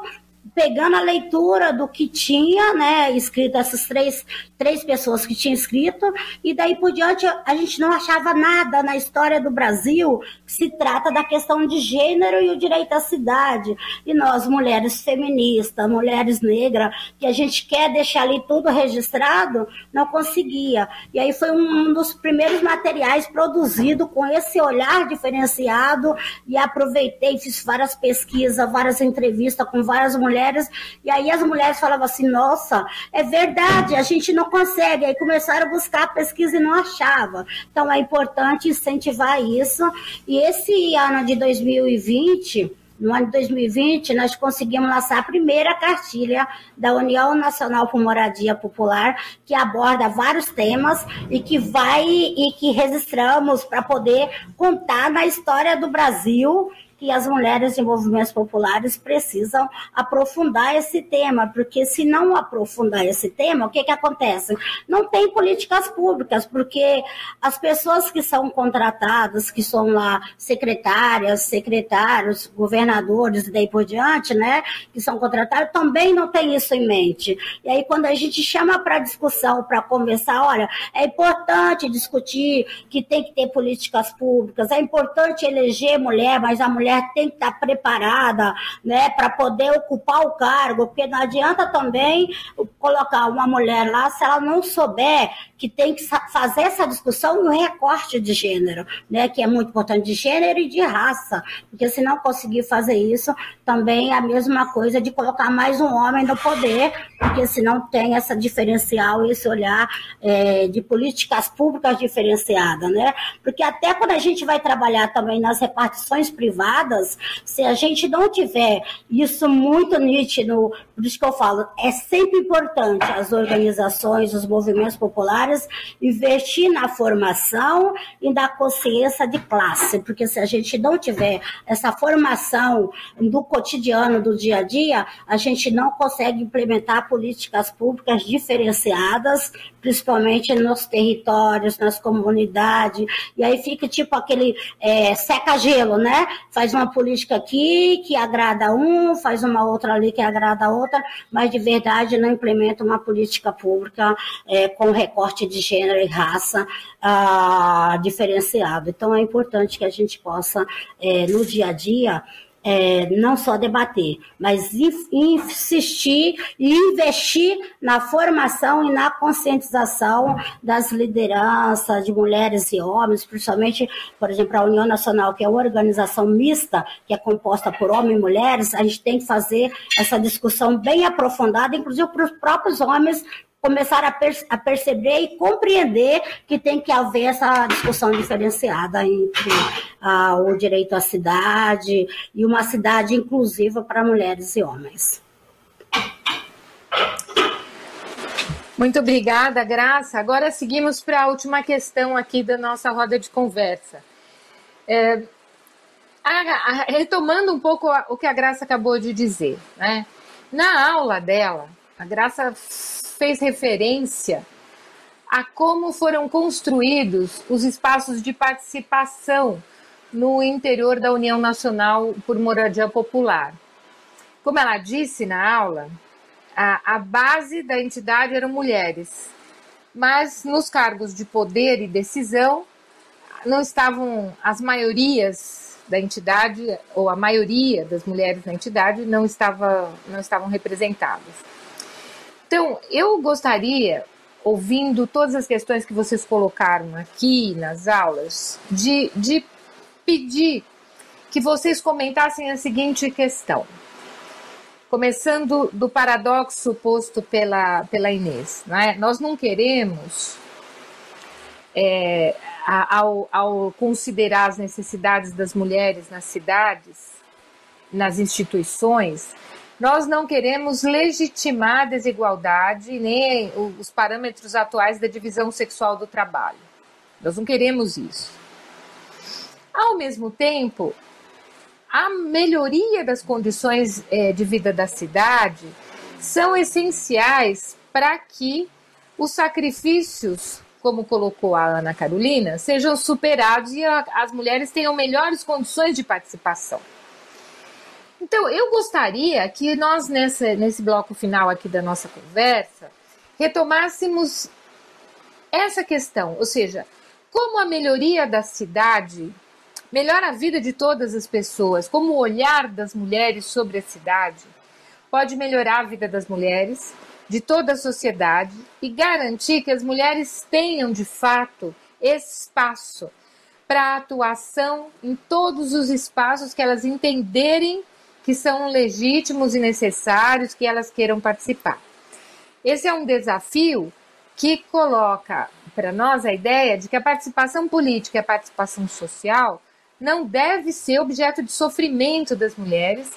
pegando a leitura do que tinha, né, escrito essas três, três pessoas que tinham escrito, e daí por diante a gente não achava nada na história do Brasil que se trata da questão de gênero e o direito à cidade. E nós, mulheres feministas, mulheres negras, que a gente quer deixar ali tudo registrado, não conseguia. E aí foi um dos primeiros materiais produzido com esse olhar diferenciado, e aproveitei, fiz várias pesquisas, várias entrevistas com várias mulheres mulheres, e aí as mulheres falavam assim, nossa, é verdade, a gente não consegue. Aí começaram a buscar pesquisa e não achava. Então é importante incentivar isso. E esse ano de 2020, no ano de 2020, nós conseguimos lançar a primeira cartilha da União Nacional por Moradia Popular, que aborda vários temas e que vai e que registramos para poder contar na história do Brasil que as mulheres de movimentos populares precisam aprofundar esse tema, porque se não aprofundar esse tema, o que, que acontece? Não tem políticas públicas, porque as pessoas que são contratadas, que são lá secretárias, secretários, governadores e daí por diante, né, que são contratados, também não tem isso em mente. E aí, quando a gente chama para discussão, para conversar, olha, é importante discutir que tem que ter políticas públicas, é importante eleger mulher, mas a mulher mulher tem que estar preparada né, para poder ocupar o cargo, porque não adianta também colocar uma mulher lá se ela não souber que tem que fazer essa discussão no recorte de gênero, né, que é muito importante de gênero e de raça, porque se não conseguir fazer isso, também é a mesma coisa de colocar mais um homem no poder, porque se não tem essa diferencial, esse olhar é, de políticas públicas diferenciadas, né? Porque até quando a gente vai trabalhar também nas repartições privadas se a gente não tiver isso muito nítido, por isso que eu falo, é sempre importante as organizações, os movimentos populares investir na formação e na consciência de classe, porque se a gente não tiver essa formação do cotidiano, do dia a dia, a gente não consegue implementar políticas públicas diferenciadas, principalmente nos territórios, nas comunidades, e aí fica tipo aquele é, seca-gelo, né? Faz faz uma política aqui que agrada um, faz uma outra ali que agrada a outra, mas de verdade não implementa uma política pública é, com recorte de gênero e raça ah, diferenciado. Então é importante que a gente possa, é, no dia a dia, é, não só debater, mas insistir e investir na formação e na conscientização das lideranças de mulheres e homens, principalmente, por exemplo, a União Nacional, que é uma organização mista, que é composta por homens e mulheres, a gente tem que fazer essa discussão bem aprofundada, inclusive para os próprios homens começar a, per a, perceber e compreender que tem que haver essa discussão diferenciada entre o direito à cidade e uma cidade inclusiva para mulheres e homens. Muito obrigada, Graça. Agora seguimos para a última questão aqui da nossa roda de conversa. É, a, a, retomando um pouco a, o que a Graça acabou de dizer, né? Na aula dela, a Graça fez referência a como foram construídos os espaços de participação no interior da União Nacional por Moradia Popular. Como ela disse na aula, a, a base da entidade eram mulheres, mas nos cargos de poder e decisão não estavam as maiorias da entidade ou a maioria das mulheres na entidade não estava não estavam representadas. Então, eu gostaria, ouvindo todas as questões que vocês colocaram aqui nas aulas, de, de pedir que vocês comentassem a seguinte questão começando do paradoxo posto pela, pela Inês. Né? Nós não queremos, é, ao, ao considerar as necessidades das mulheres nas cidades, nas instituições, nós não queremos legitimar a desigualdade nem os parâmetros atuais da divisão sexual do trabalho. Nós não queremos isso. Ao mesmo tempo, a melhoria das condições é, de vida da cidade são essenciais para que os sacrifícios, como colocou a Ana Carolina, sejam superados e as mulheres tenham melhores condições de participação. Então, eu gostaria que nós, nessa, nesse bloco final aqui da nossa conversa, retomássemos essa questão, ou seja, como a melhoria da cidade melhora a vida de todas as pessoas, como o olhar das mulheres sobre a cidade pode melhorar a vida das mulheres, de toda a sociedade e garantir que as mulheres tenham de fato espaço para atuação em todos os espaços que elas entenderem que são legítimos e necessários que elas queiram participar. Esse é um desafio que coloca para nós a ideia de que a participação política e a participação social não deve ser objeto de sofrimento das mulheres,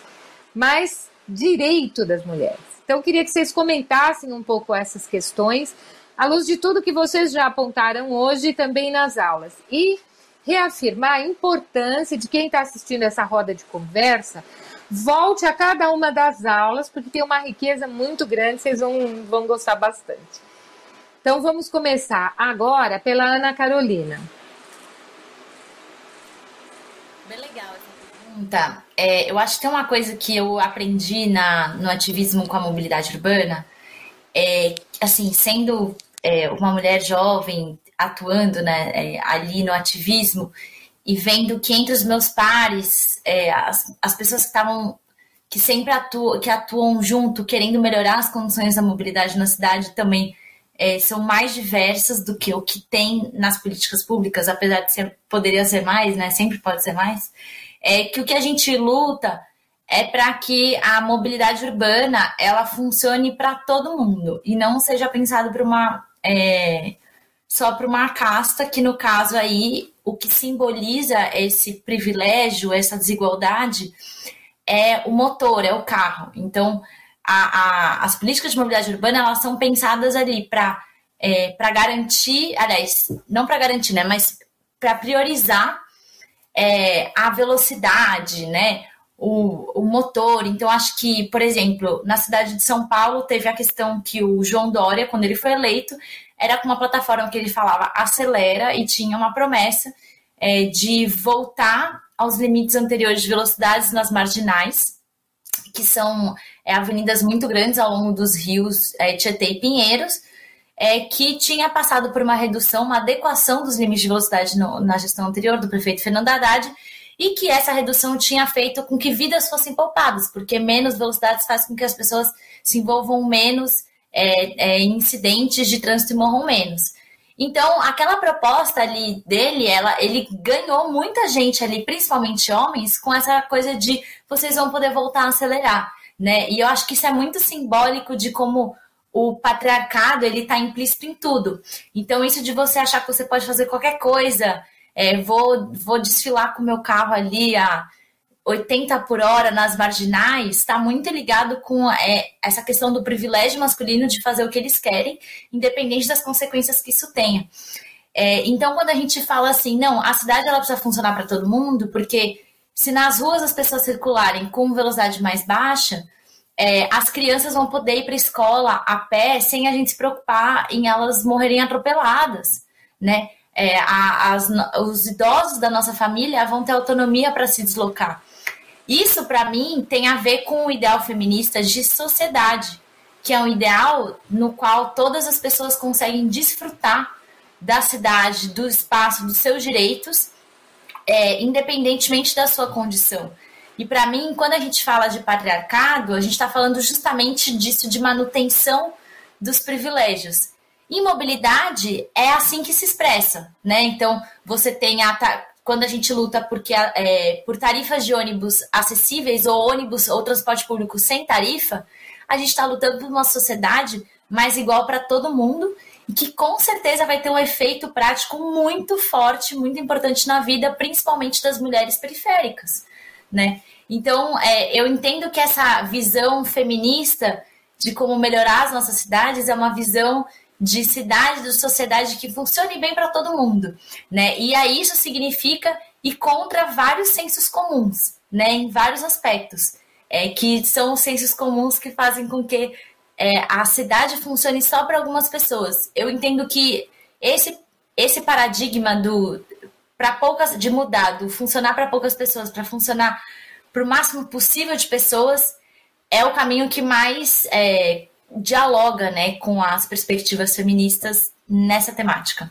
mas direito das mulheres. Então, eu queria que vocês comentassem um pouco essas questões, à luz de tudo que vocês já apontaram hoje e também nas aulas. E reafirmar a importância de quem está assistindo essa roda de conversa volte a cada uma das aulas, porque tem uma riqueza muito grande, vocês vão, vão gostar bastante. Então, vamos começar agora pela Ana Carolina. Bem legal essa pergunta. É, eu acho que tem uma coisa que eu aprendi na, no ativismo com a mobilidade urbana, é, assim, sendo é, uma mulher jovem atuando né, é, ali no ativismo e vendo que entre os meus pares, é, as, as pessoas que estavam que sempre atuam, que atuam junto, querendo melhorar as condições da mobilidade na cidade também é, são mais diversas do que o que tem nas políticas públicas, apesar de ser, poderia ser mais, né? Sempre pode ser mais. É que o que a gente luta é para que a mobilidade urbana ela funcione para todo mundo e não seja pensado para uma é, só para uma casta que no caso aí o que simboliza esse privilégio, essa desigualdade é o motor, é o carro. Então a, a, as políticas de mobilidade urbana elas são pensadas ali para é, para garantir, aliás, não para garantir, né, mas para priorizar é, a velocidade, né, o, o motor. Então, acho que, por exemplo, na cidade de São Paulo teve a questão que o João Dória, quando ele foi eleito, era com uma plataforma que ele falava acelera e tinha uma promessa é, de voltar aos limites anteriores de velocidades nas marginais, que são é, avenidas muito grandes ao longo dos rios é, Tietê e Pinheiros, é, que tinha passado por uma redução, uma adequação dos limites de velocidade no, na gestão anterior do prefeito Fernando Haddad, e que essa redução tinha feito com que vidas fossem poupadas, porque menos velocidades faz com que as pessoas se envolvam menos é, é, incidentes de trânsito e morram menos. Então, aquela proposta ali dele, ela, ele ganhou muita gente ali, principalmente homens, com essa coisa de vocês vão poder voltar a acelerar né? E eu acho que isso é muito simbólico de como o patriarcado ele está implícito em tudo. Então, isso de você achar que você pode fazer qualquer coisa, é, vou, vou desfilar com meu carro ali a 80 por hora nas marginais, está muito ligado com é, essa questão do privilégio masculino de fazer o que eles querem, independente das consequências que isso tenha. É, então, quando a gente fala assim, não, a cidade ela precisa funcionar para todo mundo, porque se nas ruas as pessoas circularem com velocidade mais baixa, é, as crianças vão poder ir para a escola a pé sem a gente se preocupar em elas morrerem atropeladas, né? É, a, as, os idosos da nossa família vão ter autonomia para se deslocar. Isso, para mim, tem a ver com o ideal feminista de sociedade, que é um ideal no qual todas as pessoas conseguem desfrutar da cidade, do espaço, dos seus direitos, é, independentemente da sua condição. E para mim, quando a gente fala de patriarcado, a gente está falando justamente disso, de manutenção dos privilégios. E mobilidade é assim que se expressa, né? Então, você tem a, quando a gente luta porque, é, por tarifas de ônibus acessíveis ou ônibus ou transporte público sem tarifa, a gente está lutando por uma sociedade mais igual para todo mundo e que com certeza vai ter um efeito prático muito forte, muito importante na vida, principalmente das mulheres periféricas, né? Então, é, eu entendo que essa visão feminista de como melhorar as nossas cidades é uma visão de cidade, de sociedade que funcione bem para todo mundo, né? E aí isso significa ir contra vários sensos comuns, né? Em vários aspectos, é, que são os sensos comuns que fazem com que é, a cidade funcione só para algumas pessoas. Eu entendo que esse esse paradigma do para poucas de mudar, do funcionar para poucas pessoas, para funcionar para o máximo possível de pessoas, é o caminho que mais é, dialoga né, com as perspectivas feministas nessa temática.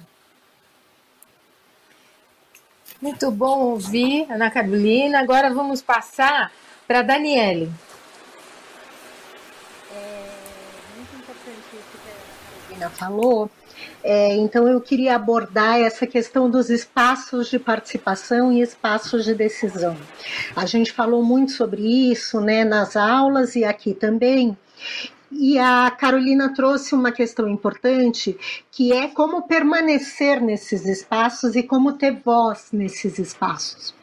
Muito bom ouvir, Ana Carolina. Agora vamos passar para a Daniele. É muito importante isso que a Carolina falou. É, então, eu queria abordar essa questão dos espaços de participação e espaços de decisão. A gente falou muito sobre isso né, nas aulas e aqui também. E a Carolina trouxe uma questão importante, que é como permanecer nesses espaços e como ter voz nesses espaços.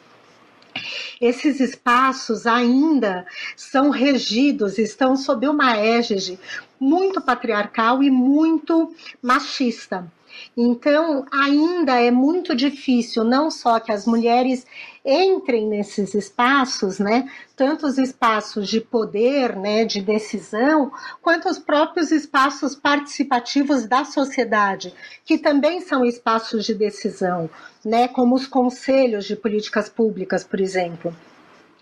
Esses espaços ainda são regidos, estão sob uma égide muito patriarcal e muito machista. Então, ainda é muito difícil, não só que as mulheres entrem nesses espaços, né, tanto os espaços de poder, né, de decisão, quanto os próprios espaços participativos da sociedade, que também são espaços de decisão, né, como os conselhos de políticas públicas, por exemplo.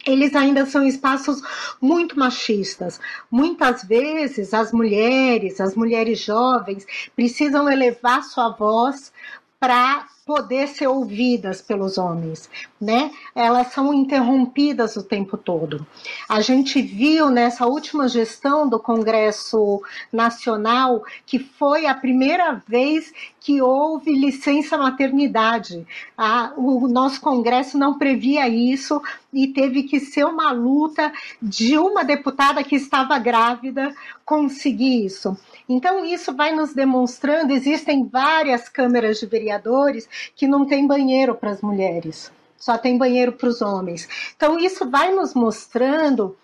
Eles ainda são espaços muito machistas. Muitas vezes as mulheres, as mulheres jovens, precisam elevar sua voz para poder ser ouvidas pelos homens, né? Elas são interrompidas o tempo todo. A gente viu nessa última gestão do Congresso Nacional que foi a primeira vez que houve licença maternidade. A, o nosso Congresso não previa isso e teve que ser uma luta de uma deputada que estava grávida conseguir isso. Então, isso vai nos demonstrando: existem várias câmeras de vereadores que não tem banheiro para as mulheres, só tem banheiro para os homens. Então, isso vai nos mostrando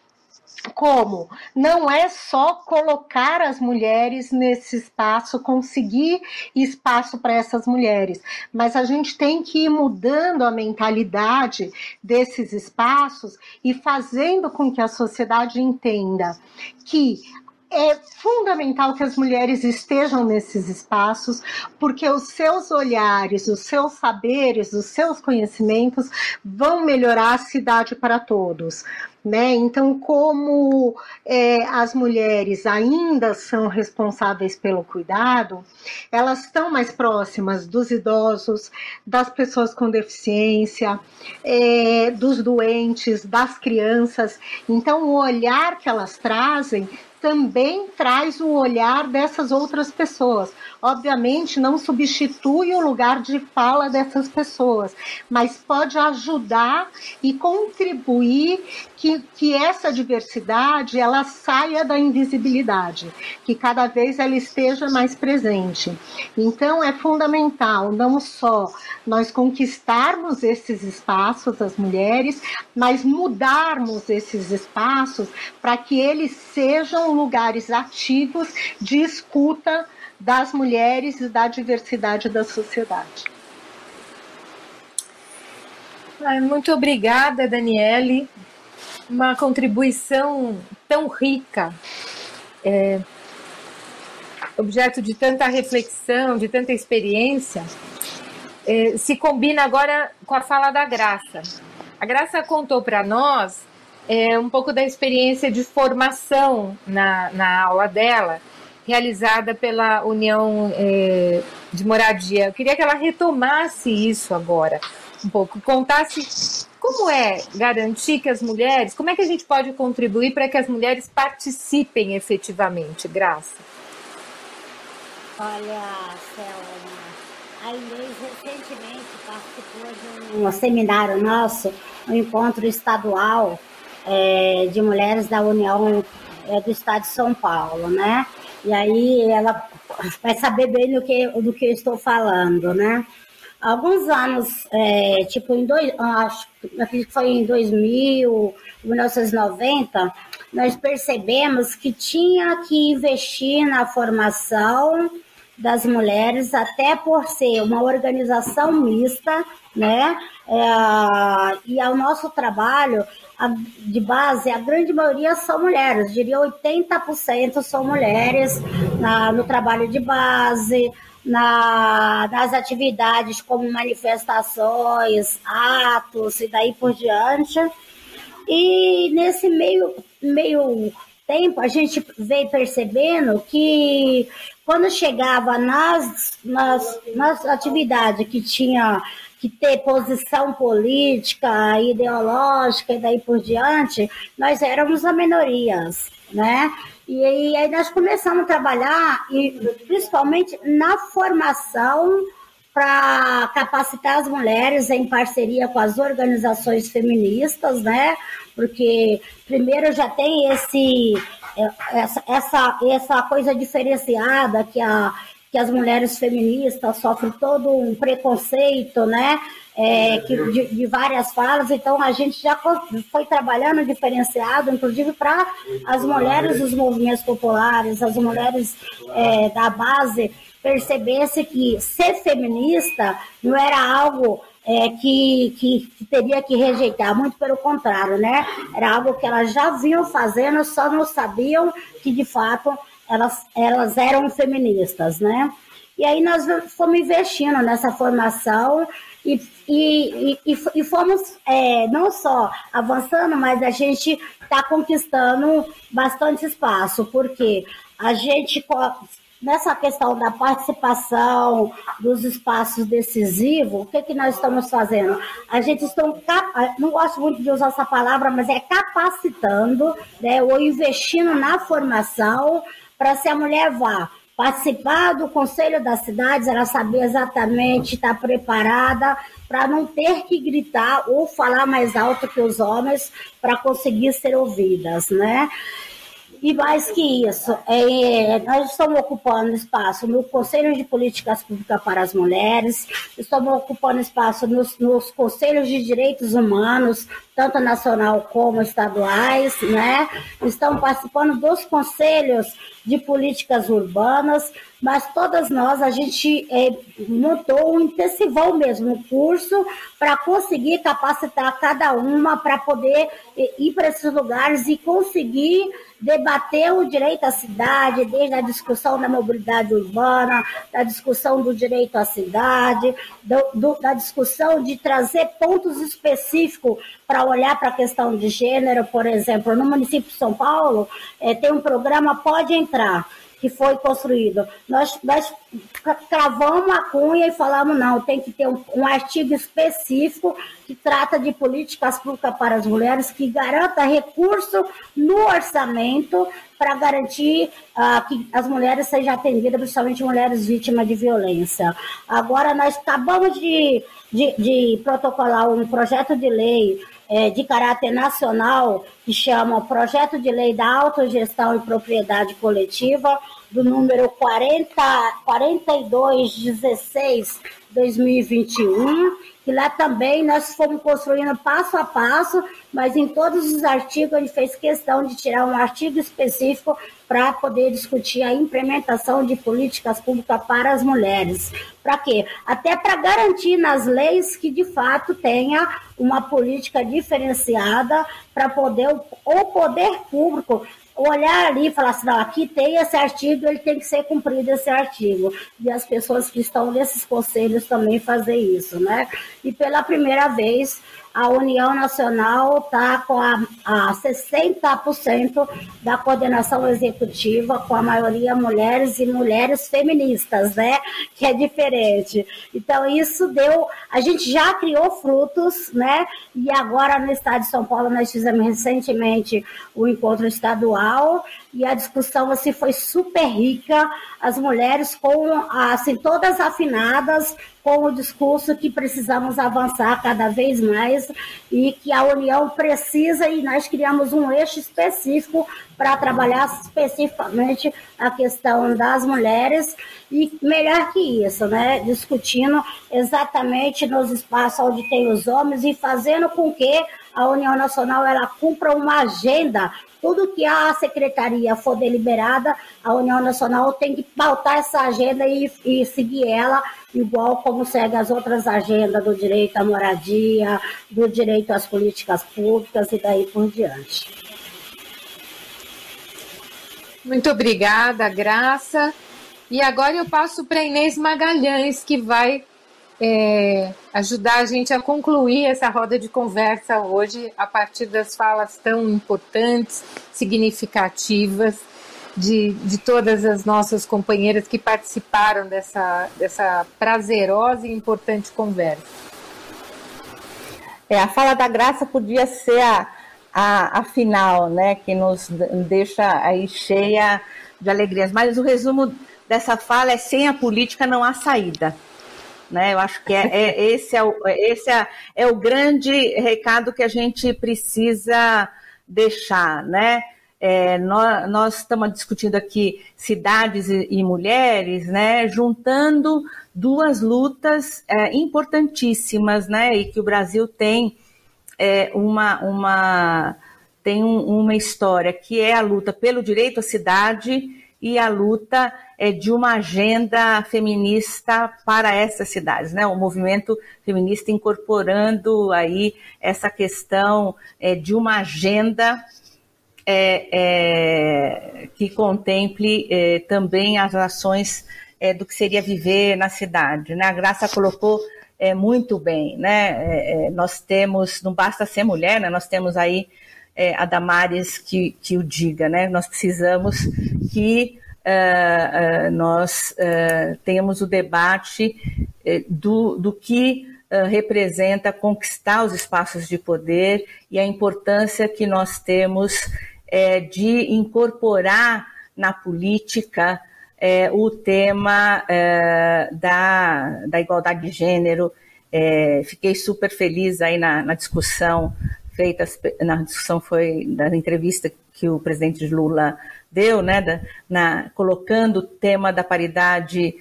como não é só colocar as mulheres nesse espaço, conseguir espaço para essas mulheres, mas a gente tem que ir mudando a mentalidade desses espaços e fazendo com que a sociedade entenda que é fundamental que as mulheres estejam nesses espaços, porque os seus olhares, os seus saberes, os seus conhecimentos vão melhorar a cidade para todos. Né? Então, como é, as mulheres ainda são responsáveis pelo cuidado, elas estão mais próximas dos idosos, das pessoas com deficiência, é, dos doentes, das crianças. Então, o olhar que elas trazem também traz o olhar dessas outras pessoas. Obviamente, não substitui o lugar de fala dessas pessoas, mas pode ajudar e contribuir que, que essa diversidade ela saia da invisibilidade, que cada vez ela esteja mais presente. Então é fundamental não só nós conquistarmos esses espaços, as mulheres, mas mudarmos esses espaços para que eles sejam lugares ativos de escuta das mulheres e da diversidade da sociedade. Muito obrigada, Daniele. Uma contribuição tão rica, é, objeto de tanta reflexão, de tanta experiência, é, se combina agora com a fala da Graça. A Graça contou para nós é, um pouco da experiência de formação na, na aula dela, realizada pela União é, de Moradia. Eu queria que ela retomasse isso agora um pouco, contasse como é garantir que as mulheres, como é que a gente pode contribuir para que as mulheres participem efetivamente, Graça? Olha, Selma, a Inês recentemente participou de um seminário nosso, um encontro estadual é, de mulheres da União é, do Estado de São Paulo, né? E aí ela vai saber bem do que, do que eu estou falando, né? Alguns anos, é, tipo em dois, acho que foi em 2000, 1990, nós percebemos que tinha que investir na formação das mulheres, até por ser uma organização mista, né? É, e ao nosso trabalho a, de base, a grande maioria são mulheres, diria 80% são mulheres na, no trabalho de base, na, nas atividades como manifestações, atos e daí por diante. E nesse meio, meio tempo a gente veio percebendo que quando chegava nas, nas, nas atividades que tinha que ter posição política, ideológica e daí por diante, nós éramos a minorias, né? E aí nós começamos a trabalhar, e principalmente na formação para capacitar as mulheres em parceria com as organizações feministas, né? Porque primeiro já tem esse essa, essa, essa coisa diferenciada que, a, que as mulheres feministas sofrem todo um preconceito, né? É, que, de, de, várias falas, então a gente já foi trabalhando diferenciado, inclusive para as mulheres dos movimentos populares, as mulheres é, da base, percebesse que ser feminista não era algo é, que, que, que, teria que rejeitar, muito pelo contrário, né? Era algo que elas já vinham fazendo, só não sabiam que de fato elas, elas eram feministas, né? E aí nós fomos investindo nessa formação e, e, e, e fomos é, não só avançando, mas a gente está conquistando bastante espaço, porque a gente, nessa questão da participação dos espaços decisivos, o que, que nós estamos fazendo? A gente está, não gosto muito de usar essa palavra, mas é capacitando, né, ou investindo na formação para se a mulher vá participar do conselho das cidades, ela saber exatamente, estar tá preparada para não ter que gritar ou falar mais alto que os homens para conseguir ser ouvidas, né? E mais que isso, é, nós estamos ocupando espaço no Conselho de Políticas Públicas para as Mulheres, estamos ocupando espaço nos, nos Conselhos de Direitos Humanos, tanto nacional como estaduais, né? Estamos participando dos conselhos de políticas urbanas, mas todas nós, a gente é, montou intensivão mesmo, um curso para conseguir capacitar cada uma para poder é, ir para esses lugares e conseguir debater o direito à cidade, desde a discussão da mobilidade urbana, da discussão do direito à cidade, do, do, da discussão de trazer pontos específicos para olhar para a questão de gênero, por exemplo, no município de São Paulo, é, tem um programa Pode Entrar, que foi construído. Nós, nós cravamos a cunha e falamos, não, tem que ter um, um, artigo específico que trata de políticas públicas para as mulheres, que garanta recurso no orçamento para garantir uh, que as mulheres sejam atendidas, principalmente mulheres vítimas de violência. Agora, nós acabamos de, de, de protocolar um projeto de lei é, de caráter nacional, que chama Projeto de Lei da Autogestão e Propriedade Coletiva, do número 40, 4216 2021, que lá também nós fomos construindo passo a passo, mas em todos os artigos a gente fez questão de tirar um artigo específico para poder discutir a implementação de políticas públicas para as mulheres. Para quê? Até para garantir nas leis que de fato tenha uma política diferenciada para poder o poder público olhar ali e falar assim, não, aqui tem esse artigo, ele tem que ser cumprido esse artigo. E as pessoas que estão nesses conselhos também fazer isso, né? E pela primeira vez, a União Nacional está com a, a 60% da coordenação executiva, com a maioria mulheres e mulheres feministas, né? Que é diferente. Então, isso deu. A gente já criou frutos, né? E agora no estado de São Paulo nós fizemos recentemente o encontro estadual e a discussão assim foi super rica, as mulheres com assim todas afinadas com o discurso que precisamos avançar cada vez mais e que a União precisa e nós criamos um eixo específico para trabalhar especificamente a questão das mulheres e melhor que isso, né, discutindo exatamente nos espaços onde tem os homens e fazendo com que a União Nacional ela cumpra uma agenda tudo que a secretaria for deliberada, a União Nacional tem que pautar essa agenda e, e seguir ela, igual como segue as outras agendas do direito à moradia, do direito às políticas públicas e daí por diante. Muito obrigada, Graça. E agora eu passo para Inês Magalhães, que vai é, ajudar a gente a concluir essa roda de conversa hoje a partir das falas tão importantes, significativas de, de todas as nossas companheiras que participaram dessa, dessa prazerosa e importante conversa. É, a fala da graça podia ser a, a, a final, né, que nos deixa aí cheia de alegrias, mas o resumo dessa fala é sem a política não há saída. Né? Eu acho que é, é esse, é o, esse é, é o grande recado que a gente precisa deixar, né? É, nós, nós, estamos discutindo aqui cidades e, e mulheres, né, juntando duas lutas é, importantíssimas, né, e que o Brasil tem é, uma, uma, tem um, uma história que é a luta pelo direito à cidade e a luta é, de uma agenda feminista para essas cidades, né? O movimento feminista incorporando aí essa questão é, de uma agenda é, é que contemple é, também as ações é, do que seria viver na cidade, né? A Graça colocou muito bem, né? nós temos, não basta ser mulher, né? Nós temos aí a Damares que, que o diga, né? Nós precisamos que uh, uh, nós uh, temos o debate do, do que representa conquistar os espaços de poder e a importância que nós temos de incorporar na política o tema da, da igualdade de gênero. fiquei super feliz aí na, na discussão feita, na discussão foi da entrevista que o presidente Lula deu, né, da, na, colocando o tema da paridade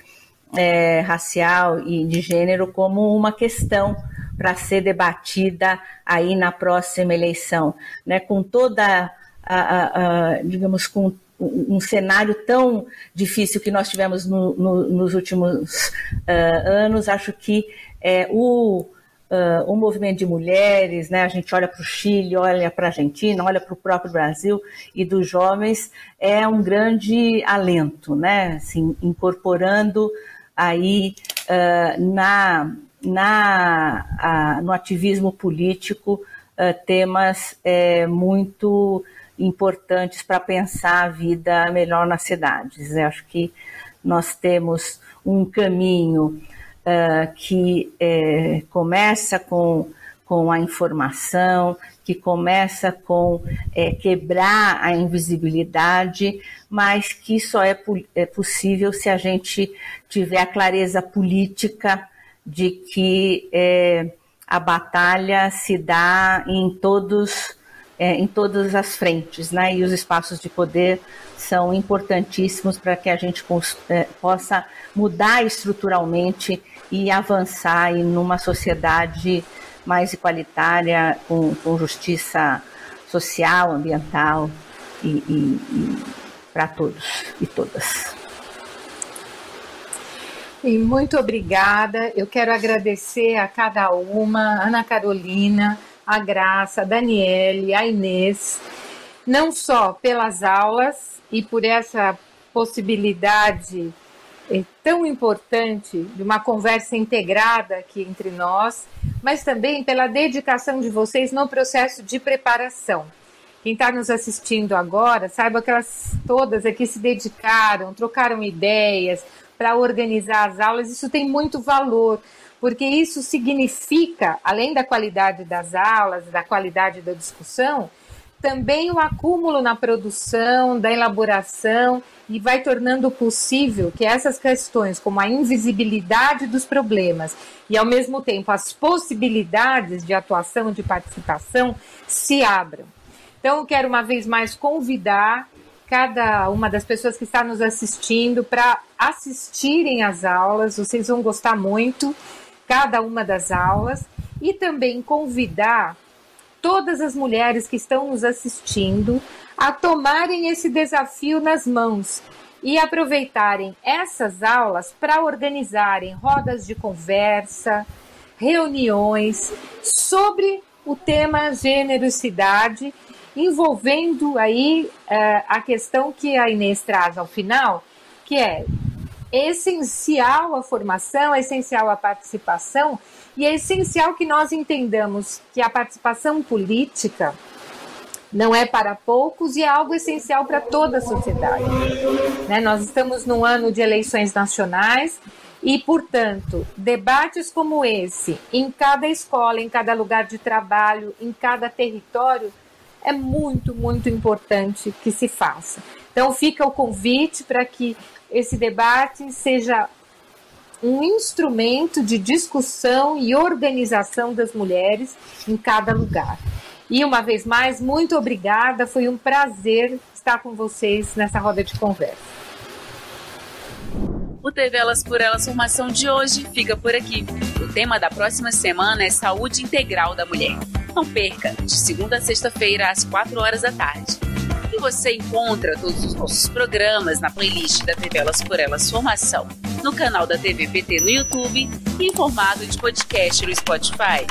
é, racial e de gênero como uma questão para ser debatida aí na próxima eleição, né, com toda a, a, a, digamos, com um cenário tão difícil que nós tivemos no, no, nos últimos uh, anos, acho que é, o uh, o movimento de mulheres, né? A gente olha para o Chile, olha para a Argentina, olha para o próprio Brasil e dos jovens é um grande alento, né? Assim, incorporando aí uh, na, na a, no ativismo político uh, temas é, muito importantes para pensar a vida melhor nas cidades. Eu acho que nós temos um caminho uh, que é, começa com, com a informação, que começa com é, quebrar a invisibilidade, mas que só é, é possível se a gente tiver a clareza política de que é, a batalha se dá em todos é, em todas as frentes, né? E os espaços de poder são importantíssimos para que a gente é, possa mudar estruturalmente e avançar em numa sociedade mais igualitária, com, com justiça social, ambiental e, e, e para todos e todas. E muito obrigada. Eu quero agradecer a cada uma, Ana Carolina, a Graça, a Daniele, a Inês, não só pelas aulas e por essa possibilidade é tão importante de uma conversa integrada aqui entre nós, mas também pela dedicação de vocês no processo de preparação. Quem está nos assistindo agora, saiba que elas todas aqui se dedicaram, trocaram ideias para organizar as aulas. Isso tem muito valor, porque isso significa, além da qualidade das aulas, da qualidade da discussão, também o acúmulo na produção, da elaboração e vai tornando possível que essas questões, como a invisibilidade dos problemas e, ao mesmo tempo, as possibilidades de atuação, de participação, se abram. Então, eu quero uma vez mais convidar cada uma das pessoas que está nos assistindo para assistirem às aulas, vocês vão gostar muito, cada uma das aulas, e também convidar todas as mulheres que estão nos assistindo a tomarem esse desafio nas mãos e aproveitarem essas aulas para organizarem rodas de conversa, reuniões sobre o tema gênero e cidade, envolvendo aí uh, a questão que a Inês traz ao final, que é essencial a formação, é essencial a participação e é essencial que nós entendamos que a participação política não é para poucos e é algo essencial para toda a sociedade. Né? Nós estamos num ano de eleições nacionais e, portanto, debates como esse, em cada escola, em cada lugar de trabalho, em cada território, é muito, muito importante que se faça. Então, fica o convite para que esse debate seja um instrumento de discussão e organização das mulheres em cada lugar. E uma vez mais, muito obrigada, foi um prazer estar com vocês nessa roda de conversa. O TV Elas por Elas Formação de hoje fica por aqui. O tema da próxima semana é Saúde Integral da Mulher. Não perca, de segunda a sexta-feira, às 4 horas da tarde. Você encontra todos os nossos programas na playlist da TV Elas por Elas Formação, no canal da TV PT no YouTube e em formato de podcast no Spotify.